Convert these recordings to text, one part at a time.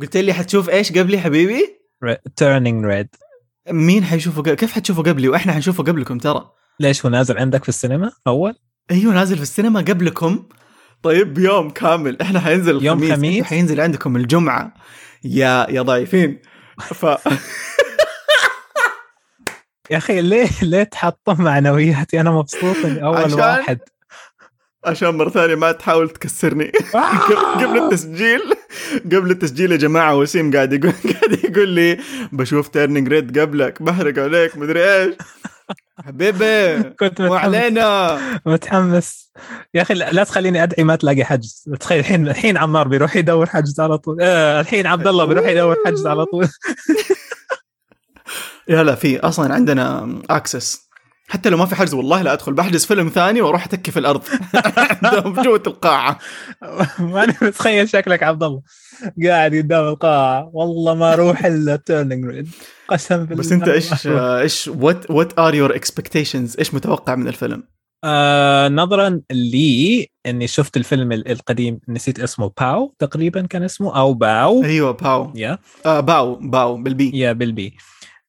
قلت لي حتشوف إيش قبلي حبيبي؟ Turning Red مين حيشوفه قبل... كيف حتشوفه قبلي؟ وإحنا حنشوفه قبلكم ترى. ليش هو نازل عندك في السينما؟ أول؟ أيوه نازل في السينما قبلكم. طيب بيوم كامل. إحنا حينزل الخميس. يوم خميس؟ حينزل عندكم الجمعة. يا يا ضايفين. ف يا أخي ليه ليه تحطم معنوياتي؟ أنا مبسوط إني أول عشان- واحد. عشان مرة ثانية ما تحاول تكسرني. قبل التسجيل قبل التسجيل يا جماعة وسيم قاعد يقول قاعد يقول لي بشوف Turning Red قبلك بحرق عليك مدري إيش. حبيبي كنت متحمس. علينا متحمس. يا أخي لا لا تخليني أدعي ما تلاقي حجز. تخيل الحين الحين عمار بيروح يدور حجز على طول. آه الحين عبد الله بيروح يدور حجز على طول. لا لا في أصلا عندنا access حتى لو ما في حجز والله لا أدخل بحجز فيلم ثاني وأروح أتكي في الأرض. عندهم جوة القاعة. ماني متخيل شكلك عبد الله. قاعد قدام القاعة. والله ما أروح إلا Turning Red قسم بالله بس أنت إيش إيش what what are your expectations إيش متوقع من الفيلم؟ آه نظرا لي إني شفت الفيلم ال- القديم نسيت اسمه Bao تقريبا كان اسمه أو Bao. أيوه Bao. yeah آه Bao Bao بالبي. yeah بالبي.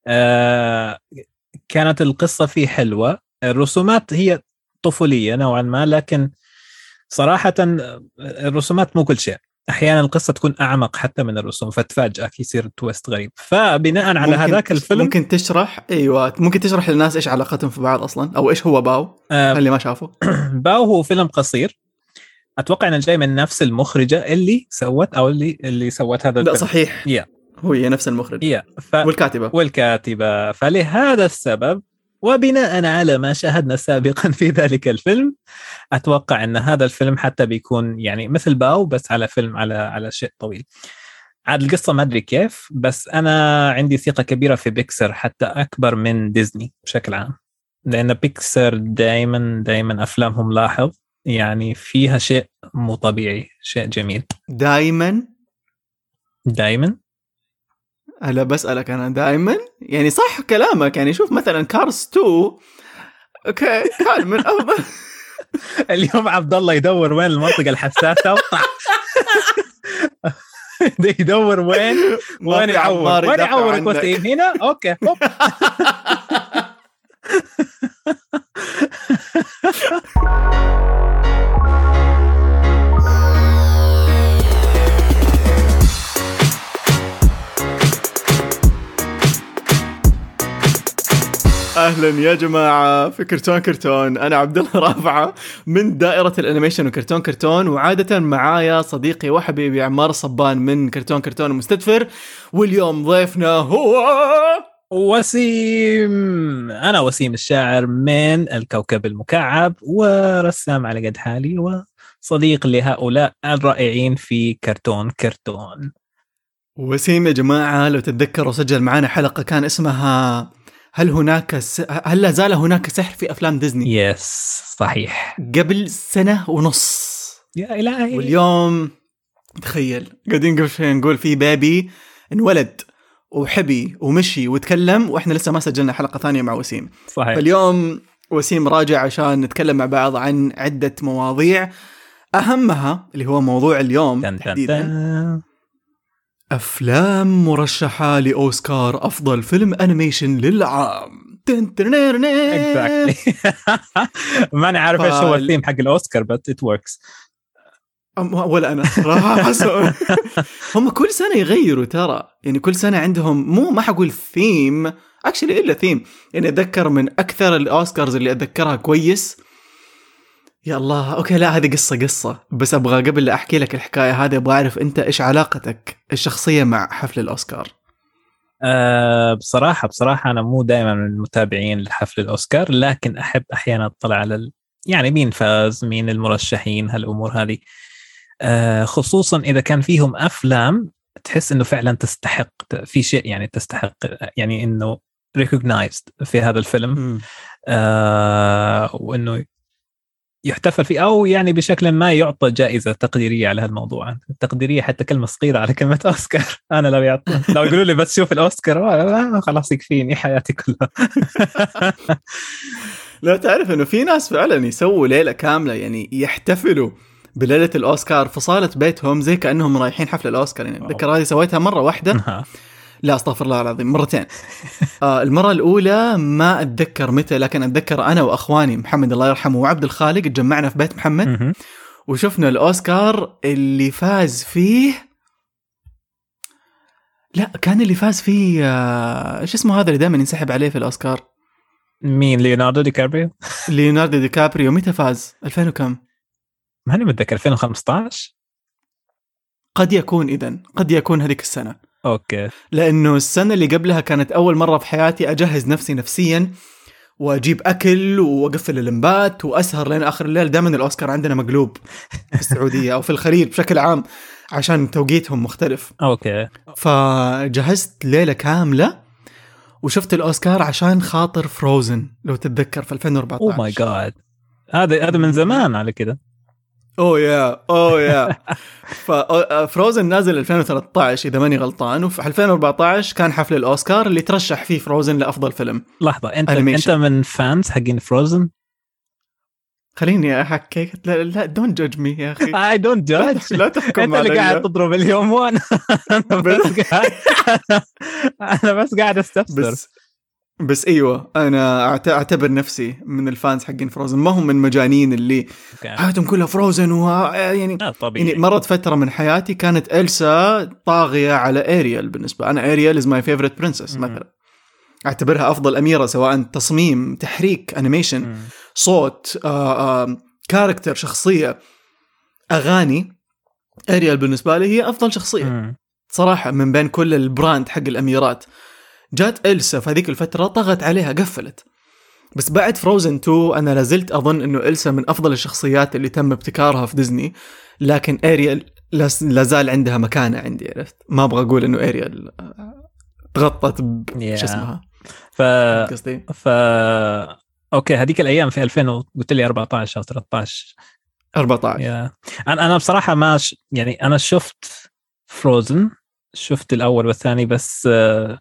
آه كانت القصة فيه حلوة. الرسومات هي طفولية نوعا ما لكن صراحة الرسومات مو كل شيء. أحيانا القصة تكون أعمق حتى من الرسوم فتفاجئك يصير twist غريب. فبناء على هذاك الفيلم ممكن تشرح أيوه ممكن تشرح للناس إيش علاقتهم في بعض أصلا أو إيش هو Bao؟ آه اللي ما شافه Bao هو فيلم قصير. أتوقع أنه جاي من نفس المخرجة اللي سوت أو اللي اللي سوت هذا لا الفيلم. صحيح. yeah. هو هي نفس المخرج. يا ف... والكاتبة. والكاتبة. فلهذا السبب وبناء على ما شاهدنا سابقا في ذلك الفيلم أتوقع أن هذا الفيلم حتى بيكون يعني مثل باو بس على فيلم على على شيء طويل. عاد القصة ما أدري كيف بس أنا عندي ثقة كبيرة في بيكسر حتى أكبر من ديزني بشكل عام. لأن بيكسر دائما دائما أفلامهم لاحظ يعني فيها شيء مو طبيعي شيء جميل. دائما دائما أنا بسألك أنا دائما؟ يعني صح كلامك يعني شوف مثلا Cars 2 okay كان من افضل اليوم عبد الله يدور وين المنطقة الحساسة. وطع يدور وين؟ وين يعور؟ وين عنك. وسيم هنا؟ okay هوب أهلا يا جماعة في كرتون كرتون. أنا عبد الله رافعة من دائرة ال animation وكرتون كرتون وعادة معايا صديقي وحبيبي عمار صبان من كرتون كرتون المستدفر واليوم ضيفنا هو وسيم. أنا وسيم الشاعر من الكوكب المكعب ورسام على قد حالي وصديق لهؤلاء الرائعين في كرتون كرتون. وسيم يا جماعة لو تتذكروا سجل معنا حلقة كان اسمها هل هناك س... هل لا زال هناك سحر في أفلام ديزني؟ yes صحيح. قبل سنة ونص. يا إلهي. واليوم تخيل قاعدين قبل شوي نقول في baby انولد وحبي ومشي وتكلم وإحنا لسه ما سجلنا حلقة ثانية مع وسيم. صحيح. فاليوم وسيم راجع عشان نتكلم مع بعض عن عدة مواضيع. أهمها اللي هو موضوع اليوم تحديدا تن. أفلام مرشحة لأوسكار أفضل فيلم animation للعام. exactly ماني عارف إيش هو الثيم حق الأوسكار بس it works ولا أنا صراحة هم كل سنة يغيروا ترى يعني كل سنة عندهم مو ما حقول theme actually إلا ثيم يعني أتذكر من أكثر الأوسكارز اللي أتذكرها كويس يا الله. okay لا هذه قصة قصة. بس أبغى قبل لا أحكي لك الحكاية هذه أبغى أعرف أنت إيش علاقتك الشخصية مع حفل الأوسكار؟ أه بصراحة بصراحة أنا مو دائما من المتابعين لحفل الأوسكار لكن أحب أحيانا أطلع على ال... يعني مين فاز مين المرشحين هالأمور هذه. أه خصوصا إذا كان فيهم أفلام تحس إنه فعلا تستحق في شيء يعني تستحق يعني إنه recognized في هذا الفيلم. آه وإنه يحتفل فيه أو يعني بشكل ما يعطى جائزة تقديرية على هالموضوع. تقديرية حتى كلمة صغيرة على كلمة أوسكار. أنا لو يعطوا لو يقولوا لي بس شوف الأوسكار آه خلاص يكفيني حياتي كلها. لا تعرف إنه في ناس فعلا يسووا ليلة كاملة يعني يحتفلوا بليلة الأوسكار في صاله بيتهم زي كأنهم رايحين حفل الأوسكار. يعني اتذكر هذه سويتها مرة واحدة. لا أستغفر الله العظيم مرتين. آه المرة الأولى ما أتذكر متى لكن أتذكر أنا وأخواني محمد الله يرحمه وعبد الخالق تجمعنا في بيت محمد. وشفنا الأوسكار اللي فاز فيه. لا كان اللي فاز فيه آه، إيش اسمه هذا اللي دائما ينسحب عليه في الأوسكار؟ مين ليوناردو دي كابريو؟ ليوناردو دي كابريو. متى فاز؟ 2000 وكم؟ ماني متذكر 2015 قد يكون اذا قد يكون هذيك السنة. okay. لأنه السنة اللي قبلها كانت أول مرة في حياتي أجهز نفسي نفسيا وأجيب أكل وأقفل اللمبات وأسهر لين آخر الليل دائما الأوسكار عندنا مقلوب في السعودية أو في الخليج بشكل عام عشان توقيتهم مختلف. okay. فجهزت ليلة كاملة وشفت الأوسكار عشان خاطر Frozen لو تتذكر في 2014 oh my god هذا هذا من زمان على كده. oh yeah oh yeah Frozen نازل 2013 إذا ماني غلطان وفي 2014 كان حفل الأوسكار اللي ترشح فيه Frozen لأفضل فيلم. لحظة انت. أنت من fans حقين Frozen خليني أحكيك. لا لا don't judge me يا أخي. I don't judge لا تحكم أنت اللي. قاعد تضرب اليوم وأنا أنا بس. قاعد أنا بس قاعد أستفسر. بس. بس إيوه أنا أعتبر نفسي من ال fans حقين Frozen ما هم من مجانين اللي. حياتهم كلها Frozen و يعني طبيعي يعني مرت فترة من حياتي كانت Elsa طاغية على Ariel بالنسبة أنا Ariel is my favorite princess. مثلا أعتبرها أفضل أميرة سواء تصميم تحريك animation. صوت آه آه character شخصية أغاني Ariel بالنسبة لي هي أفضل شخصية. صراحة من بين كل ال brand حق الأميرات جات Elsa في هذيك الفترة طغت عليها قفلت. بس بعد فروزن 2 أنا لازلت أظن إنه إلسا من أفضل الشخصيات اللي تم ابتكارها في ديزني لكن اريال لاس- لازال عندها مكانة عندي عرفت؟ ما أبغى أقول إنه اريال آه، تغطت ب Yeah. شو اسمها؟ ف قصدي؟ ف أوكي هذيك الأيام في 2000 و- قلت لي 14 أو 13 14 يا أنا أنا بصراحة ما ش... يعني أنا شفت فروزن شفت الأول والثاني بس آه،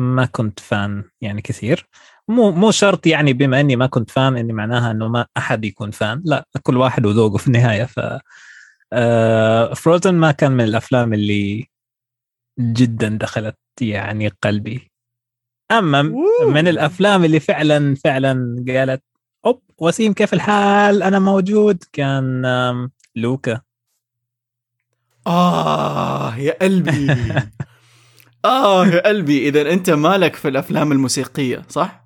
ما كنت فان يعني كثير. مو مو شرط يعني بما إني ما كنت فان إني معناها إنه ما أحد يكون فان. لا كل واحد وذوقه في النهاية. ف فروزن ما كان من الأفلام اللي جدا دخلت يعني قلبي. أما من الأفلام اللي فعلا فعلا قالت أوب وسيم كيف الحال؟ أنا موجود. كان لوكا. آه يا قلبي. آه يا قلبي إذا أنت مالك في الأفلام الموسيقية صح؟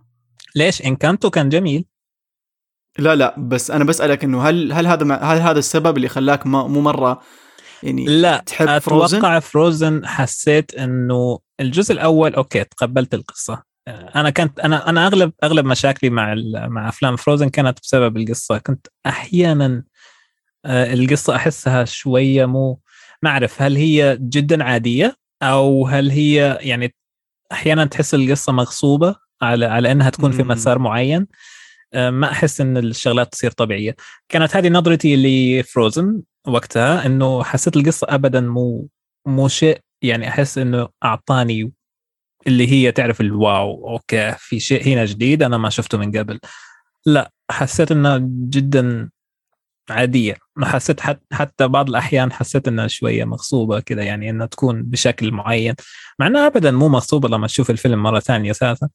ليش؟ إنكانتو كان جميل. لا لا بس أنا بسألك إنه هل هل هذا هل هذا السبب اللي خلاك ما مو مرة يعني لا تحب أتوقع فروزن؟ فروزن حسيت إنه الجزء الأول أوكي تقبلت القصة. أنا كنت أنا أنا أغلب أغلب مشاكلي مع مع أفلام فروزن كانت بسبب القصة. كنت أحيانا آه، القصة أحسها شوية مو ما أعرف هل هي جدا عادية؟ أو هل هي يعني أحيانا تحس القصة مغصوبة على على إنها تكون في. مسار معين؟ آه، ما أحس إن الشغلات تصير طبيعية. كانت هذه نظرتي لفروزن وقتها إنه حسيت القصة ابدا مو مو شيء يعني أحس إنه أعطاني اللي هي تعرف الواو أوكي في شيء هنا جديد أنا ما شفته من قبل. لا حسيت إنها جدا عادية. حسيت حت حتى بعض الأحيان حسيت إنها شوية مغصوبة كذا يعني إنها تكون بشكل معين. مع إنها ابدا مو مغصوبة لما تشوف الفيلم مرة ثانية ثالثه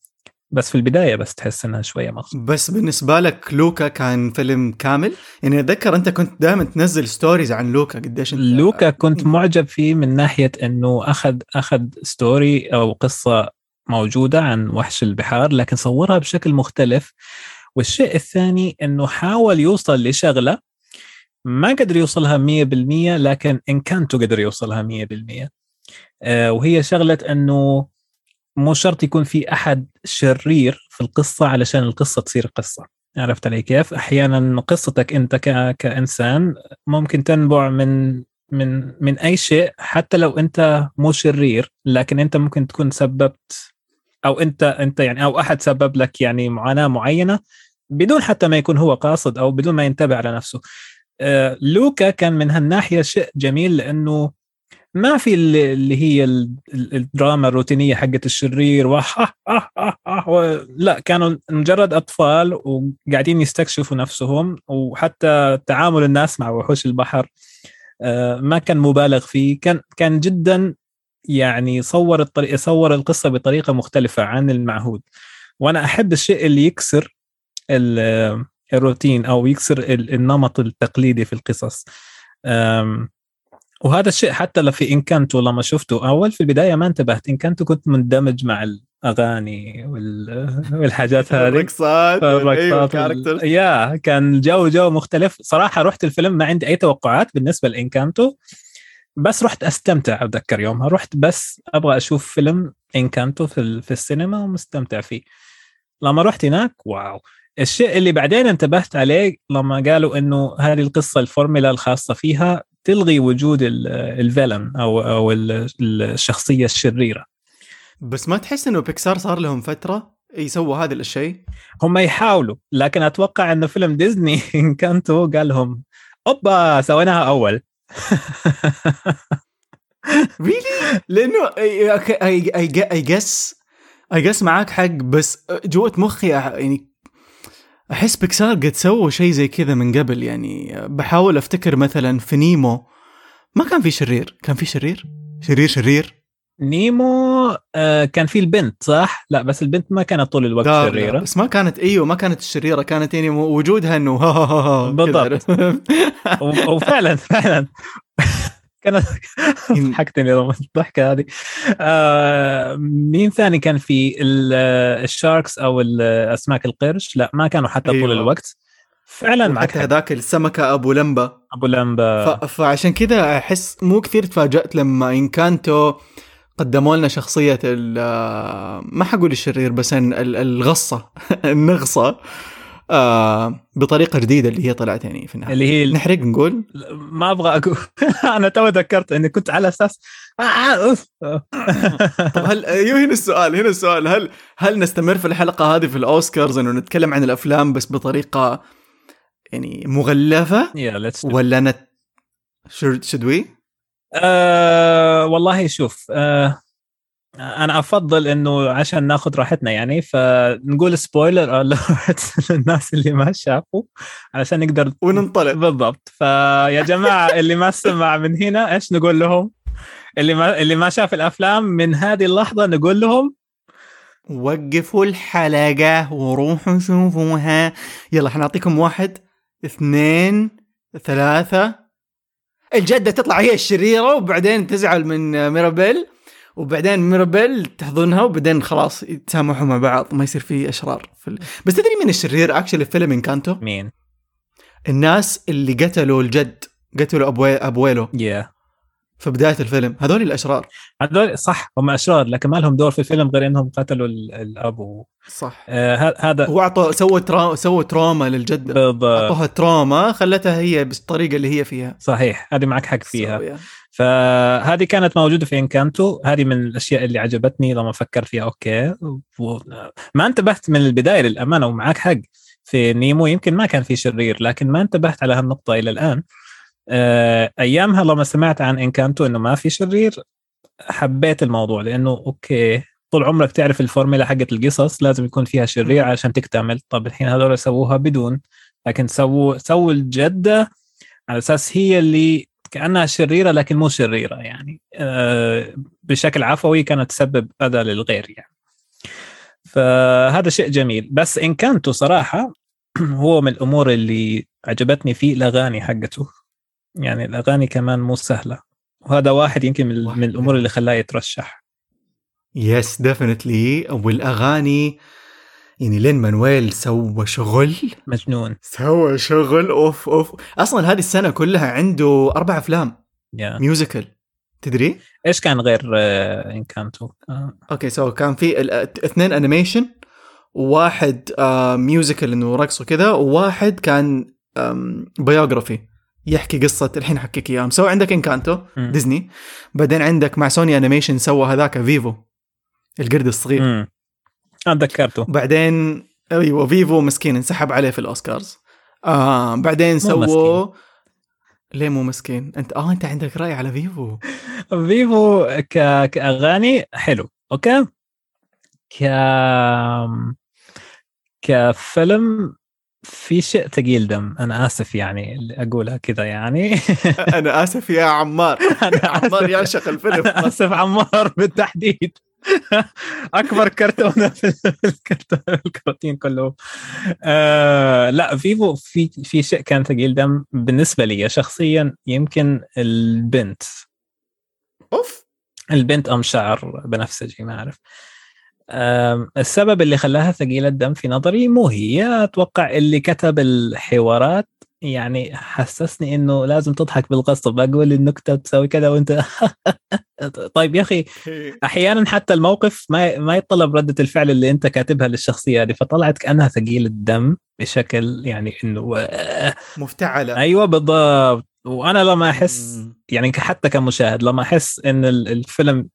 بس في البداية بس تحس إنها شوية مغصوبة. بس بالنسبة لك لوكا كان فيلم كامل؟ يعني أتذكر أنت كنت دائما تنزل stories عن لوكا قديش أنت لوكا كنت معجب فيه من ناحية إنه أخذ أخذ story أو قصة موجودة عن وحش البحار لكن صورها بشكل مختلف. والشيء الثاني إنه حاول يوصل لشغلة ما قدر يوصلها 100% لكن إن كانتو قدر يوصلها 100% آه، وهي شغلة إنه مو شرط يكون في أحد شرير في القصة علشان القصة تصير قصة عرفت علي كيف؟ أحيانا قصتك أنت ك... كإنسان ممكن تنبع من من من أي شيء حتى لو أنت مو شرير لكن أنت ممكن تكون سببت أو أنت أنت يعني أو أحد سبب لك يعني معاناة معينة بدون حتى ما يكون هو قاصد أو بدون ما ينتبه على نفسه. آه، لوكا كان من هالناحية شيء جميل لأنه ما في اللي هي ال- ال- الدراما الروتينية حقت الشرير وح. لا كانوا مجرد أطفال وقاعدين يستكشفوا نفسهم وحتى تعامل الناس مع وحوش البحر آه، ما كان مبالغ فيه كان كان جدا يعني صور الطريقة صور القصة بطريقة مختلفة عن المعهود وأنا أحب الشيء اللي يكسر الروتين أو يكسر ال- النمط التقليدي في القصص. وهذا الشيء حتى لو في إنكانتو لما شفته أول في البداية ما انتبهت. إنكانتو كنت مندمج مع الأغاني وال- والحاجات هذه. الرقصات أيوه الرقصات وال... يا كان الجو جو مختلف. صراحة رحت الفيلم ما عندي أي توقعات بالنسبة لإنكانتو بس رحت أستمتع أتذكر يومها. رحت بس أبغى أشوف فيلم إنكانتو في. في السينما ومستمتع فيه. لما رحت هناك واو. الشيء اللي بعدين انتبهت عليه لما قالوا إنه هذه القصة الفورمولا الخاصة فيها تلغي وجود ال- villain أو أو ال- الشخصية الشريرة. بس ما تحس إنه بيكسار صار لهم فترة يسووا هذا الشيء؟ هم يحاولوا لكن أتوقع إنه فيلم ديزني انكانتو قال لهم أوبا سويناها أول. really لأنه I I guess I guess معاك حق بس جوة مخي يعني أحس بيكسار قد سووا شيء زي كذا من قبل يعني بحاول أفتكر مثلا في نيمو ما كان في شرير كان في شرير شرير شرير نيمو آه، كان في البنت صح؟ لا بس البنت ما كانت طول الوقت شريرة بس ما كانت إيوه ما كانت الشريره كانت يعني وجودها إنه ها ها ها ها كذا. بالضبط. وفعلا فعلا كانت ضحكتني الضحكة هذه. آه مين ثاني كان في ال- الشاركس أو الاسماك القرش؟ لا ما كانوا حتى طول أيوة. الوقت. فعلا معك حتى. هذاك السمكه أبو لمبة. أبو لمبة. ف... فعشان كذا أحس مو كثير تفاجأت لما إنكانتو قدموا لنا شخصية ال ما حقول الشرير بس ال- ال- الغصة النغصة. آه بطريقة جديدة اللي هي طلعت يعني في النهاية. اللي هي نحرق نقول؟ ما أبغى أقول. أنا تو ذكرت إني كنت على أساس آه، أوف. طب هل أيوه هنا السؤال هنا السؤال. هل هل نستمر في الحلقة هذه في الأوسكارز إنه نتكلم عن الأفلام بس بطريقة يعني يا let's ولا not should we؟ أه والله شوف أه أنا أفضل إنه عشان ناخذ راحتنا يعني فنقول spoiler alert للناس اللي ما شافوا علشان نقدر وننطلق. بالضبط. فيا جماعة اللي ما سمع من هنا إيش نقول لهم؟ اللي ما اللي ما شاف الأفلام من هذه اللحظة نقول لهم؟ وقفوا الحلقة وروحوا شوفوها. يلا حنعطيكم واحد اثنين ثلاثة. الجدة تطلع هي الشريرة وبعدين تزعل من ميرابيل. وبعدين ميرابيل تحضنها وبعدين خلاص يتسامحوا مع بعض ما يصير في أشرار في ال... بس تدري مين الشرير actually في فيلم انكانتو مين؟ الناس اللي قتلوا الجد قتلوا أبوي abuelo يا في بداية الفيلم. هذول الأشرار. هذول صح هم أشرار لكن ما لهم دور في الفيلم غير إنهم قتلوا ال- الأب. و- صح. آه، هذا هو اعطوا سووا ترا... سووا trauma للجده بالضبط. أعطوها trauma خلتها هي بالطريقة اللي هي فيها. صحيح هذه معك حق فيها. So, yeah. فهذه كانت موجودة في إنكانتو. هذه من الأشياء اللي عجبتني لما فكرت فيها. أوكي. ما انتبهت من البداية للأمانة ومعك حق في نيمو. يمكن ما كان في شرير لكن ما انتبهت على هالنقطة إلى الآن. آه، أيامها لما سمعت عن إنكانتو إنه ما في شرير حبيت الموضوع لأنه أوكي طول عمرك تعرف الفورميلا حقت القصص لازم يكون فيها شرير. عشان تكتمل. طب الحين هذول سووها بدون. لكن سووا سووا الجدة على أساس هي اللي كأنها شريرة لكن مو شريرة يعني آه، بشكل عفوي كانت تسبب أذى للغير يعني. فهذا شيء جميل. بس إنكانتو صراحة هو من الأمور اللي عجبتني فيه الأغاني حقته. يعني الأغاني كمان مو سهلة. وهذا واحد يمكن من, من الأمور اللي خلاه يترشح. yes definitely والأغاني يعني لين مانويل سوى شغل. مجنون. سوى شغل. أوف أوف. أصلا هذه السنة كلها عنده أربع أفلام. يا musical تدري؟ إيش كان غير آه، انكانتو آه. أوكي so كان في ال- اثنين animation وواحد آه musical إنه رقص وكذا وواحد كان biography يحكي قصة الحين أحكيك إياها. مسوي عندك انكانتو. ديزني بعدين عندك مع سوني انيميشن سوى هذاك فيفو القرد الصغير. مم. أنا تذكرته بعدين أيوه فيفو مسكين انسحب عليه في الأوسكارز. آه بعدين سووا ليه مو مسكين؟ أنت آه أنت عندك رأي على فيفو. فيفو ك... كأغاني حلو أوكي؟ ك كفيلم في شيء ثقيل دم أنا آسف يعني اللي اقولها كذا يعني. أنا آسف يا عمار. أنا عمار يعشق الفيلم. أنا آسف عمار بالتحديد. اكبر كرتونه في الكرتون الكرتين كله. آه لا فيفو في في شيء كان ثقيل. دم بالنسبة لي شخصيا يمكن البنت. أوف. البنت أم شعر بنفسجي ما أعرف. آم، السبب اللي خلاها ثقيلة الدم في نظري مو هي. أتوقع اللي كتب الحوارات يعني حسسني إنه لازم تضحك بالقصد بقول النكتة تسوي كذا وأنت طيب يا أخي أحيانا حتى الموقف ما ما يتطلب ردة الفعل اللي أنت كاتبها للشخصية هذه فطلعت كأنها ثقيل الدم بشكل يعني إنه مفتعلة. أيوه بالضبط. وأنا لما أحس. يعني حتى كمشاهد لما أحس إن ال- الفيلم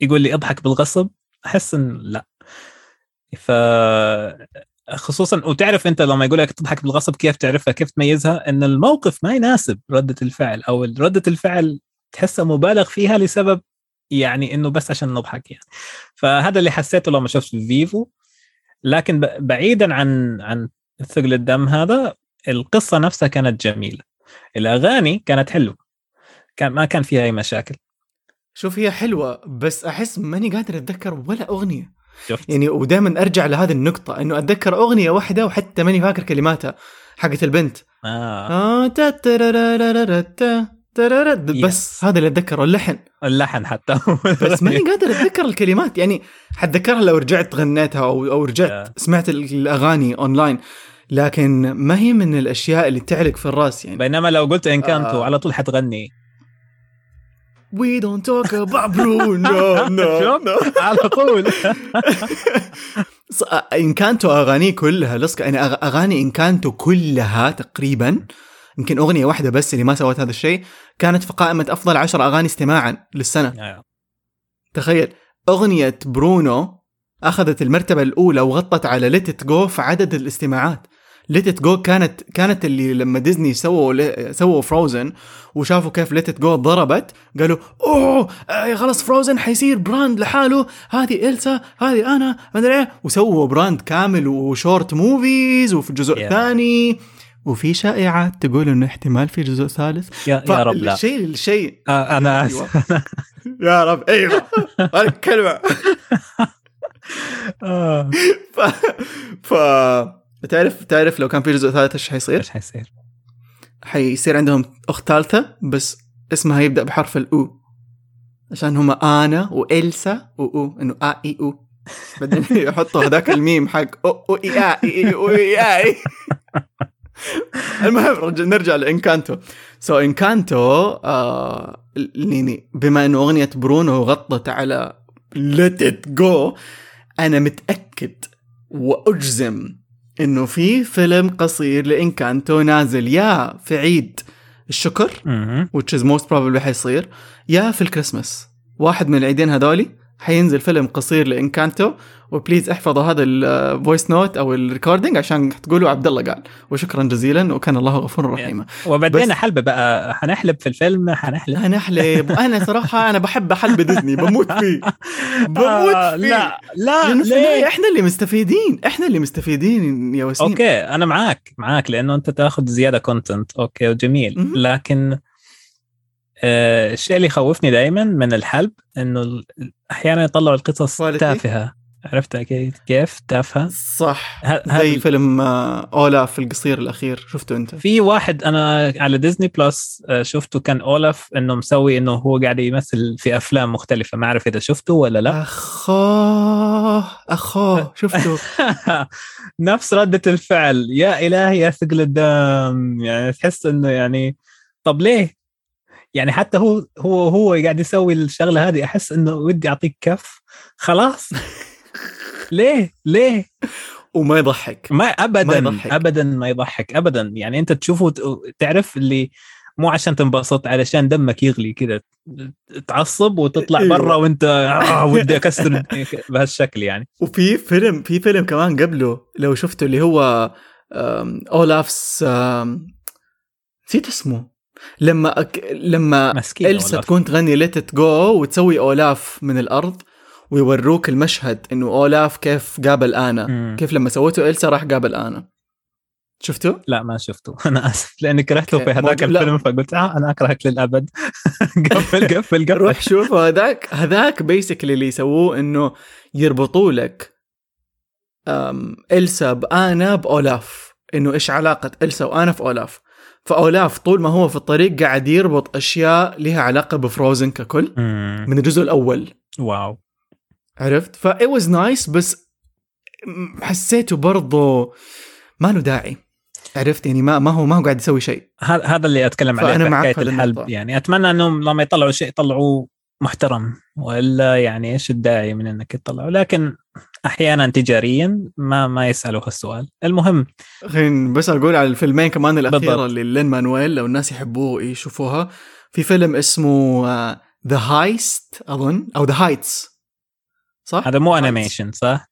يقول لي اضحك بالغصب أحس إن لا. ف خصوصا وتعرف أنت لما يقول لك تضحك بالغصب كيف تعرفها كيف تميزها؟ إن الموقف ما يناسب ردة الفعل أو ردة الفعل تحسها مبالغ فيها لسبب يعني إنه بس عشان نضحك يعني. فهذا اللي حسيته لما شفت فيفو. لكن بعيدا عن عن ثقل الدم هذا القصة نفسها كانت جميلة. الأغاني كانت حلوة. كان ما كان فيها أي مشاكل. شوف هي حلوة بس أحس ماني قادر أتذكر ولا أغنية. يعني ودائما أرجع لهذه النقطة إنه أتذكر أغنية واحدة وحتى ماني فاكر كلماتها حقت البنت. آه تا ترارارارا تا ترارا بس. هذا اللي أتذكره اللحن اللحن حتى بس ماني قادر أتذكر الكلمات يعني حتذكرها لو رجعت غنيتها أو أو رجعت. سمعت ال- الأغاني اونلاين لكن ما هي من الأشياء اللي تعلق في الرأس يعني بينما لو قلت انكانتو آه. على طول حتغني We don't talk about Bruno no شوف؟ no على طول ص- إنكانتو اغانيه كلها لصق يعني أغاني إنكانتو كلها تقريبا يمكن أغنية واحدة بس اللي ما سوت هذا الشيء كانت في قائمة أفضل عشر أغاني استماعا للسنة آه. تخيل أغنية برونو أخذت المرتبة الأولى وغطت على ليت جو في عدد الاستماعات ليت جو كانت كانت اللي لما ديزني سووا سووا فروزن وشافوا كيف ليت جو ضربت قالوا أوه آه خلاص فروزن حيصير brand لحاله. هذه إلسا هذه أنا ما أدري إيه. وسووا brand كامل و short movies وفي جزء Yeah. ثاني. وفي شائعات تقول إنه احتمال في جزء ثالث. يا, يا رب لا. الشيء الشيء آه أنا أيوة. اسف يا رب. أيوه. الكلمة آه. ف... ف... تعرف تعرف لو كان في جزء ثالث إيش حيصير؟ إيش حيصير؟ حيصير عندهم أخت ثالثة بس اسمها يبدأ بحرف الاو عشان هم آنا وإلسا وأو إنه آ إي أو بعدين يحطوا هذاك الميم حق أو أو إي إي إي أو إي إي المهم رجع نرجع لإنكانتو so إنكانتو آه يعني بما إنه أغنية برونو غطت على Let It Go أنا متأكد وأجزم إنه في فيلم قصير لانكانتو نازل يا في عيد الشكر which is most probably حيصير يا في الكريسماس. واحد من العيدين هذولي حينزل فيلم قصير لإنكانتو و please احفظوا هذا ال voice note أو ال recording عشان تقولوا عبد الله قال. وشكرا جزيلا وكان الله غفور رحيم وبعدين بس- حلبة بقى. حنحلب في الفيلم حنحلب. أنا احلب أنا صراحة أنا بحب حلب ديزني بموت فيه. بموت آه فيه. لا لا لأنه ليه؟ إحنا اللي مستفيدين. إحنا اللي مستفيدين يا وسيم okay أنا معاك معاك لأنه أنت تأخذ زيادة content okay وجميل. لكن الشيء اللي يخوفني دائما من الحلب إنه أحيانا يطلعوا القصص. تافهة. عرفت كيف؟ تافهة. صح. ه- زي فيلم آه، أولاف القصير الأخير. شفته أنت؟ في واحد أنا على ديزني بلس آه، شفته كان اولف إنه مسوي إنه هو قاعد يمثل في أفلام مختلفة. ما أعرف إذا شفته ولا لا. اخاه اخاه شفته. نفس ردة الفعل. يا إلهي يا ثقل الدم. يعني تحس إنه يعني طب ليه؟ يعني حتى هو هو هو قاعد يسوي الشغلة هذه أحس إنه ودي أعطيك كف خلاص ليه؟ ليه؟ وما يضحك ما أبدا ما يضحك. أبدا ما يضحك أبدا يعني أنت تشوفه تعرف اللي مو عشان تنبسط علشان دمك يغلي كذا تعصب وتطلع أيوة. برا وأنت آه ودي أكسر بهالشكل يعني وفي فيلم في فيلم كمان قبله لو شفته اللي هو اولافس نسيت اسمه لما أك... لما إلسا. تكون تغني ليت جو وتسوي أولاف من الأرض ويوروك المشهد إنه أولاف كيف قابل آنا مم. كيف لما سويته إلسا راح قابل آنا شفته؟ لا ما شفته أنا آسف لاني كرهته في هذاك. الفيلم فقلت آه أنا أكرهك للأبد قفل قفل قفل روح شوف هذاك هذاك بيسكلي اللي يسووه إنه يربطوا لك أم إلسا بآنا بأولاف إنه إيش علاقة إلسا وآنا في أولاف فأولاف طول ما هو في الطريق قاعد يربط أشياء لها علاقة بفروزن ككل. من الجزء الأول. واو. عرفت؟ فا it was nice بس حسيته برضه ما له داعي. عرفت؟ يعني ما ما هو ما هو قاعد يسوي شيء. هذا اللي أتكلم عليه فأنا في حكاية الحلب. يعني أتمنى أنهم لما يطلعوا شيء يطلعوه محترم وإلا يعني إيش الداعي من إنك تطلعه؟ لكن أحيانا تجاريا ما ما يسالوا هالسؤال المهم خلينا بس أقول على الفيلمين كمان الأخيرة بالضبط. اللي لين مانويل لو الناس يحبوه يشوفوها في فيلم اسمه The Heist أظن أو The Heights صح؟ هذا مو. animation صح؟